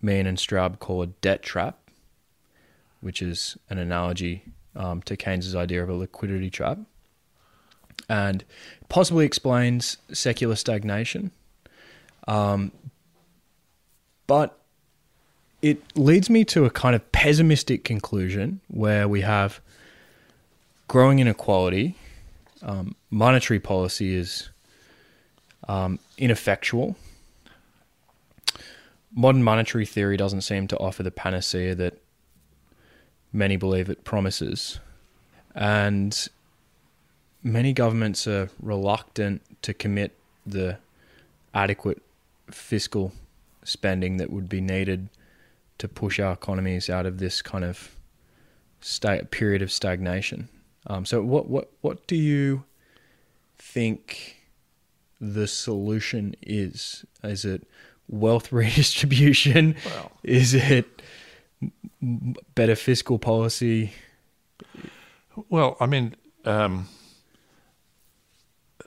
Mian, and Straub call a debt trap, which is an analogy um, to Keynes's idea of a liquidity trap, and possibly explains secular stagnation. Um, but it leads me to a kind of pessimistic conclusion where we have growing inequality. Um, monetary policy is um, ineffectual. Modern monetary theory doesn't seem to offer the panacea that many believe it promises. And many governments are reluctant to commit the adequate fiscal spending that would be needed to push our economies out of this kind of state period of stagnation. Um, so, what what what do you think the solution is? Is it wealth [LAUGHS] redistribution? Well, is it better fiscal policy? Well, I mean, um,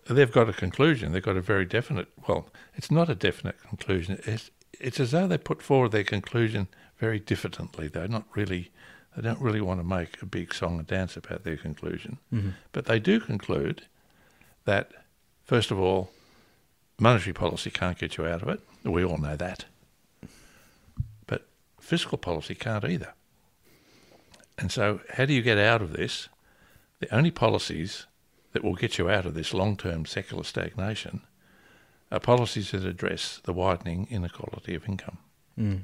they've got a conclusion. They've got a very definite. Well, it's not a definite conclusion. It's it's as though they put forward their conclusion very diffidently. They're not really. They don't really want to make a big song and dance about their conclusion, mm-hmm. but they do conclude that first of all, monetary policy can't get you out of it. We all know that But fiscal policy can't either. And so, how do you get out of this? The only policies that will get you out of this long term secular stagnation are policies that address the widening inequality of income. Mm.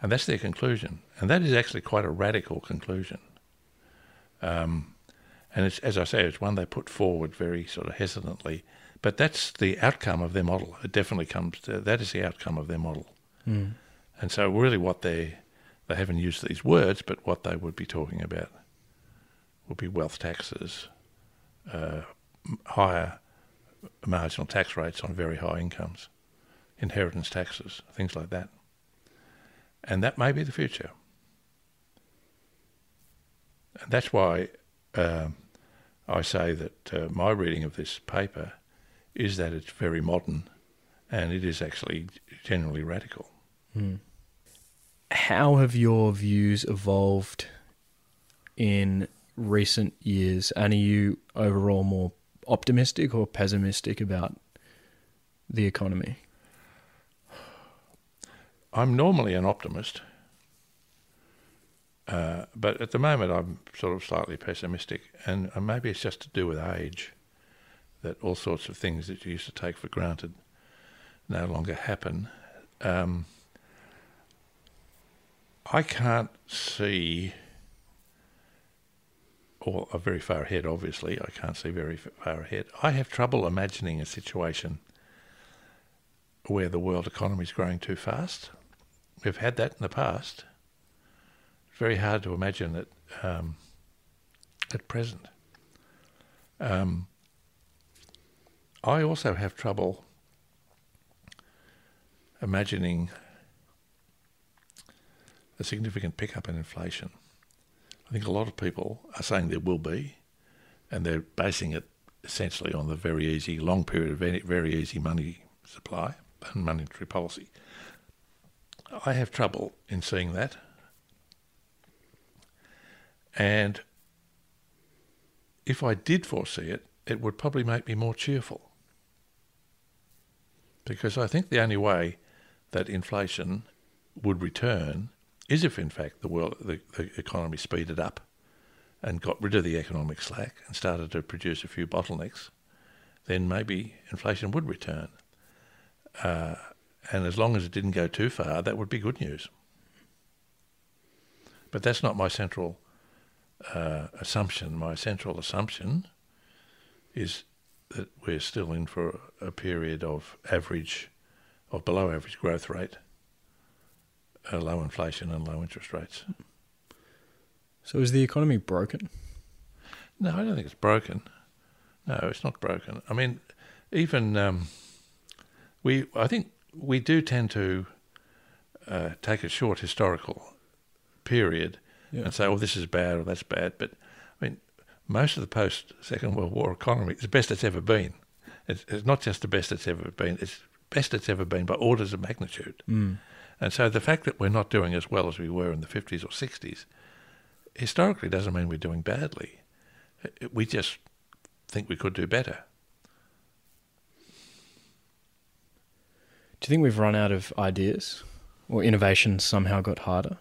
And that's their conclusion. And that is actually quite a radical conclusion. Um, and it's, as I say, it's one they put forward very sort of hesitantly. But that's the outcome of their model. It definitely comes to that is the outcome of their model. Mm. And so, really, what they they haven't used these words, but what they would be talking about would be wealth taxes, uh, higher marginal tax rates on very high incomes, inheritance taxes, things like that. And that may be the future. And that's why um, I say that uh, my reading of this paper is that it's very modern and it is actually generally radical. Mm. how have your views evolved in recent years? And are you overall more optimistic or pessimistic about the economy? I'm normally an optimist, uh, but at the moment I'm sort of slightly pessimistic, and uh, maybe it's just to do with age that all sorts of things that you used to take for granted no longer happen. Um, I can't see, or very far ahead, obviously. I can't see very far ahead. I have trouble imagining a situation where the world economy is growing too fast. We've had that in the past. It's very hard to imagine it um, at present. Um, I also have trouble imagining a significant pickup in inflation. I think a lot of people are saying there will be, and they're basing it essentially on the very easy, long period of very, easy money supply and monetary policy. I have trouble in seeing that. And if I did foresee it, it would probably make me more cheerful. Because I think the only way that inflation would return is if, in fact, the world, the, the economy speeded up and got rid of the economic slack and started to produce a few bottlenecks, then maybe inflation would return. Uh, and as long as it didn't go too far, that would be good news. But that's not my central uh, assumption. My central assumption is that we're still in for a period of average, of below average growth rate uh, low inflation and low interest rates. So is the economy broken? No, I don't think it's broken. No, it's not broken. I mean, even um, we, I think we do tend to uh, take a short historical period yeah. and say, "Oh, this is bad or that's bad." But most of the post Second World War economy is the best it's ever been. It's, it's, not just the best it's ever been; it's best it's ever been by orders of magnitude. Mm. And so the fact that we're not doing as well as we were in the 50s or 60s historically doesn't mean we're doing badly. We just think we could do better. Do you think we've run out of ideas or innovation somehow got harder?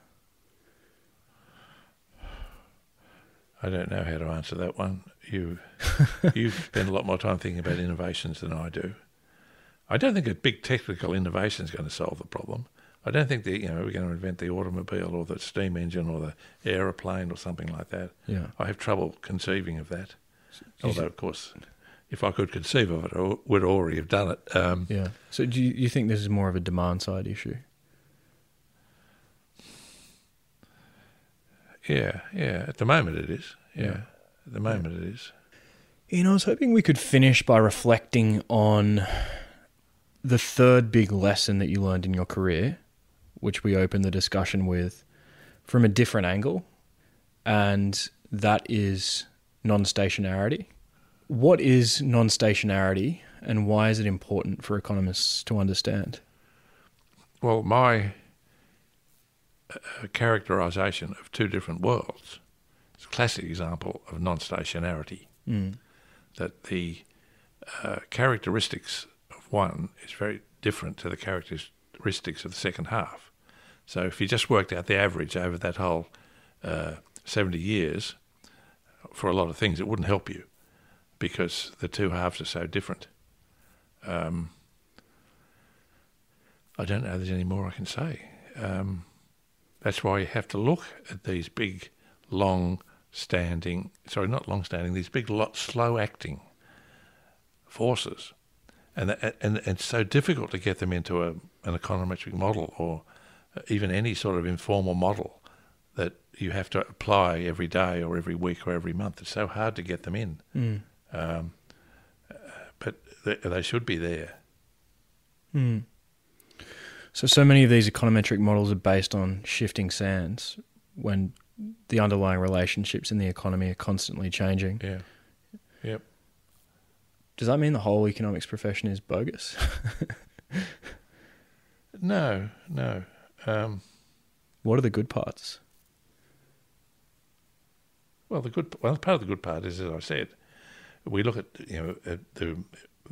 I don't know how to answer that one. You [LAUGHS] you spend a lot more time thinking about innovations than I do. I don't think a big technical innovation is going to solve the problem. I don't think that you know we're going to invent the automobile or the steam engine or the aeroplane or something like that. Yeah, I have trouble conceiving of that. Although, of course, if I could conceive of it, I would already have done it. Um, yeah. So, do you, you think this is more of a demand side issue? Yeah, yeah. At the moment, it is. Yeah, yeah. at the moment, yeah. it is. You know, I was hoping we could finish by reflecting on the third big lesson that you learned in your career, which we opened the discussion with from a different angle, and that is non stationarity. What is non stationarity, and why is it important for economists to understand? Well, my uh, characterization of two different worlds It's a classic example of non stationarity. Mm. That the uh, characteristics of one is very different to the characteristics of the second half. So if you just worked out the average over that whole uh, 70 years, for a lot of things, it wouldn't help you because the two halves are so different. Um, I don't know there's any more I can say. Um, that's why you have to look at these big, long standing, sorry, not long standing, these big, slow acting forces. And, and, and it's so difficult to get them into a, an econometric model or even any sort of informal model that you have to apply every day or every week or every month. It's so hard to get them in. Mm. Um, but they, they, should be there. Mm. So, so many of these econometric models are based on shifting sands when the underlying relationships in the economy are constantly changing. Yeah. Yep. Does that mean the whole economics profession is bogus? [LAUGHS] no, no. Um, What are the good parts? Well, the good well part of the good part is, as I said, we look at you know at the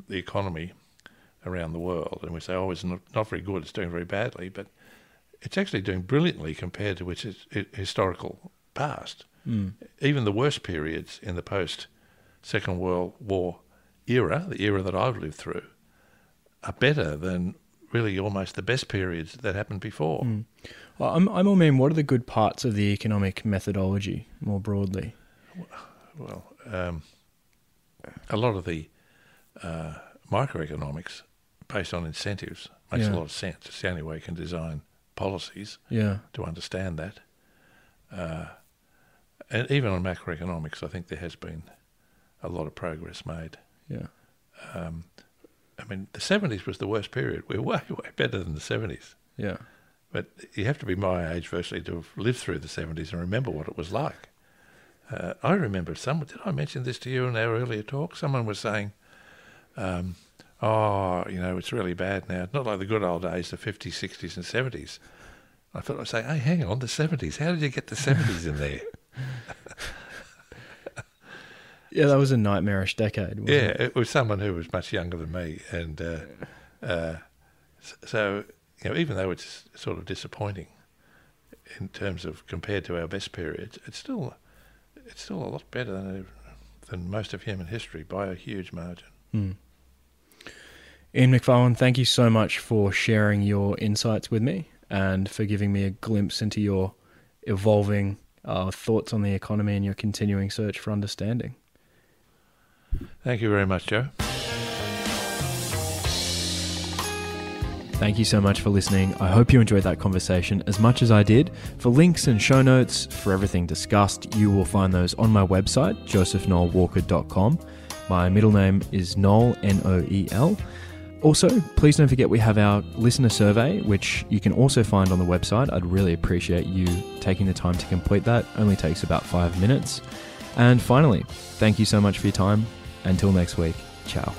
the economy around the world and we say, oh, it's not, not very good, it's doing very badly, but it's actually doing brilliantly compared to its, its historical past. Mm. Even the worst periods in the post Second World War era, the era that I've lived through, are better than really almost the best periods that happened before. Mm. Well, I'm, I'm all mean, what are the good parts of the economic methodology more broadly? Well, um, a lot of the uh, microeconomics based on incentives makes Yeah. a lot of sense. It's the only way you can design policies Yeah. to understand that. Uh, and even on macroeconomics, I think there has been a lot of progress made. Yeah. Um, I mean, the 70s was the worst period. We're [LAUGHS] way, way better than the 70s. Yeah. But you have to be my age, virtually, to have lived through the 70s and remember what it was like. Uh, I remember someone, did I mention this to you in our earlier talk? Someone was saying, um, oh, you know, it's really bad now. Not like the good old days, the 50s, 60s, and 70s. I thought I'd say, hey, hang on, the 70s. How did you get the 70s in there? [LAUGHS] [LAUGHS] Yeah, that was a nightmarish decade. Yeah, It? it was someone who was much younger than me, and uh, uh, so you know, even though it's sort of disappointing in terms of compared to our best periods, it's still it's still a lot better than than most of human history by a huge margin. Hmm. Ian Macfarlane, thank you so much for sharing your insights with me and for giving me a glimpse into your evolving uh, thoughts on the economy and your continuing search for understanding. Thank you very much, Joe. Thank you so much for listening. I hope you enjoyed that conversation as much as I did. For links and show notes for everything discussed, you will find those on my website, josephnoelwalker.com. My middle name is Noel, N O E L. Also, please don't forget we have our listener survey, which you can also find on the website. I'd really appreciate you taking the time to complete that. Only takes about five minutes. And finally, thank you so much for your time. Until next week, ciao.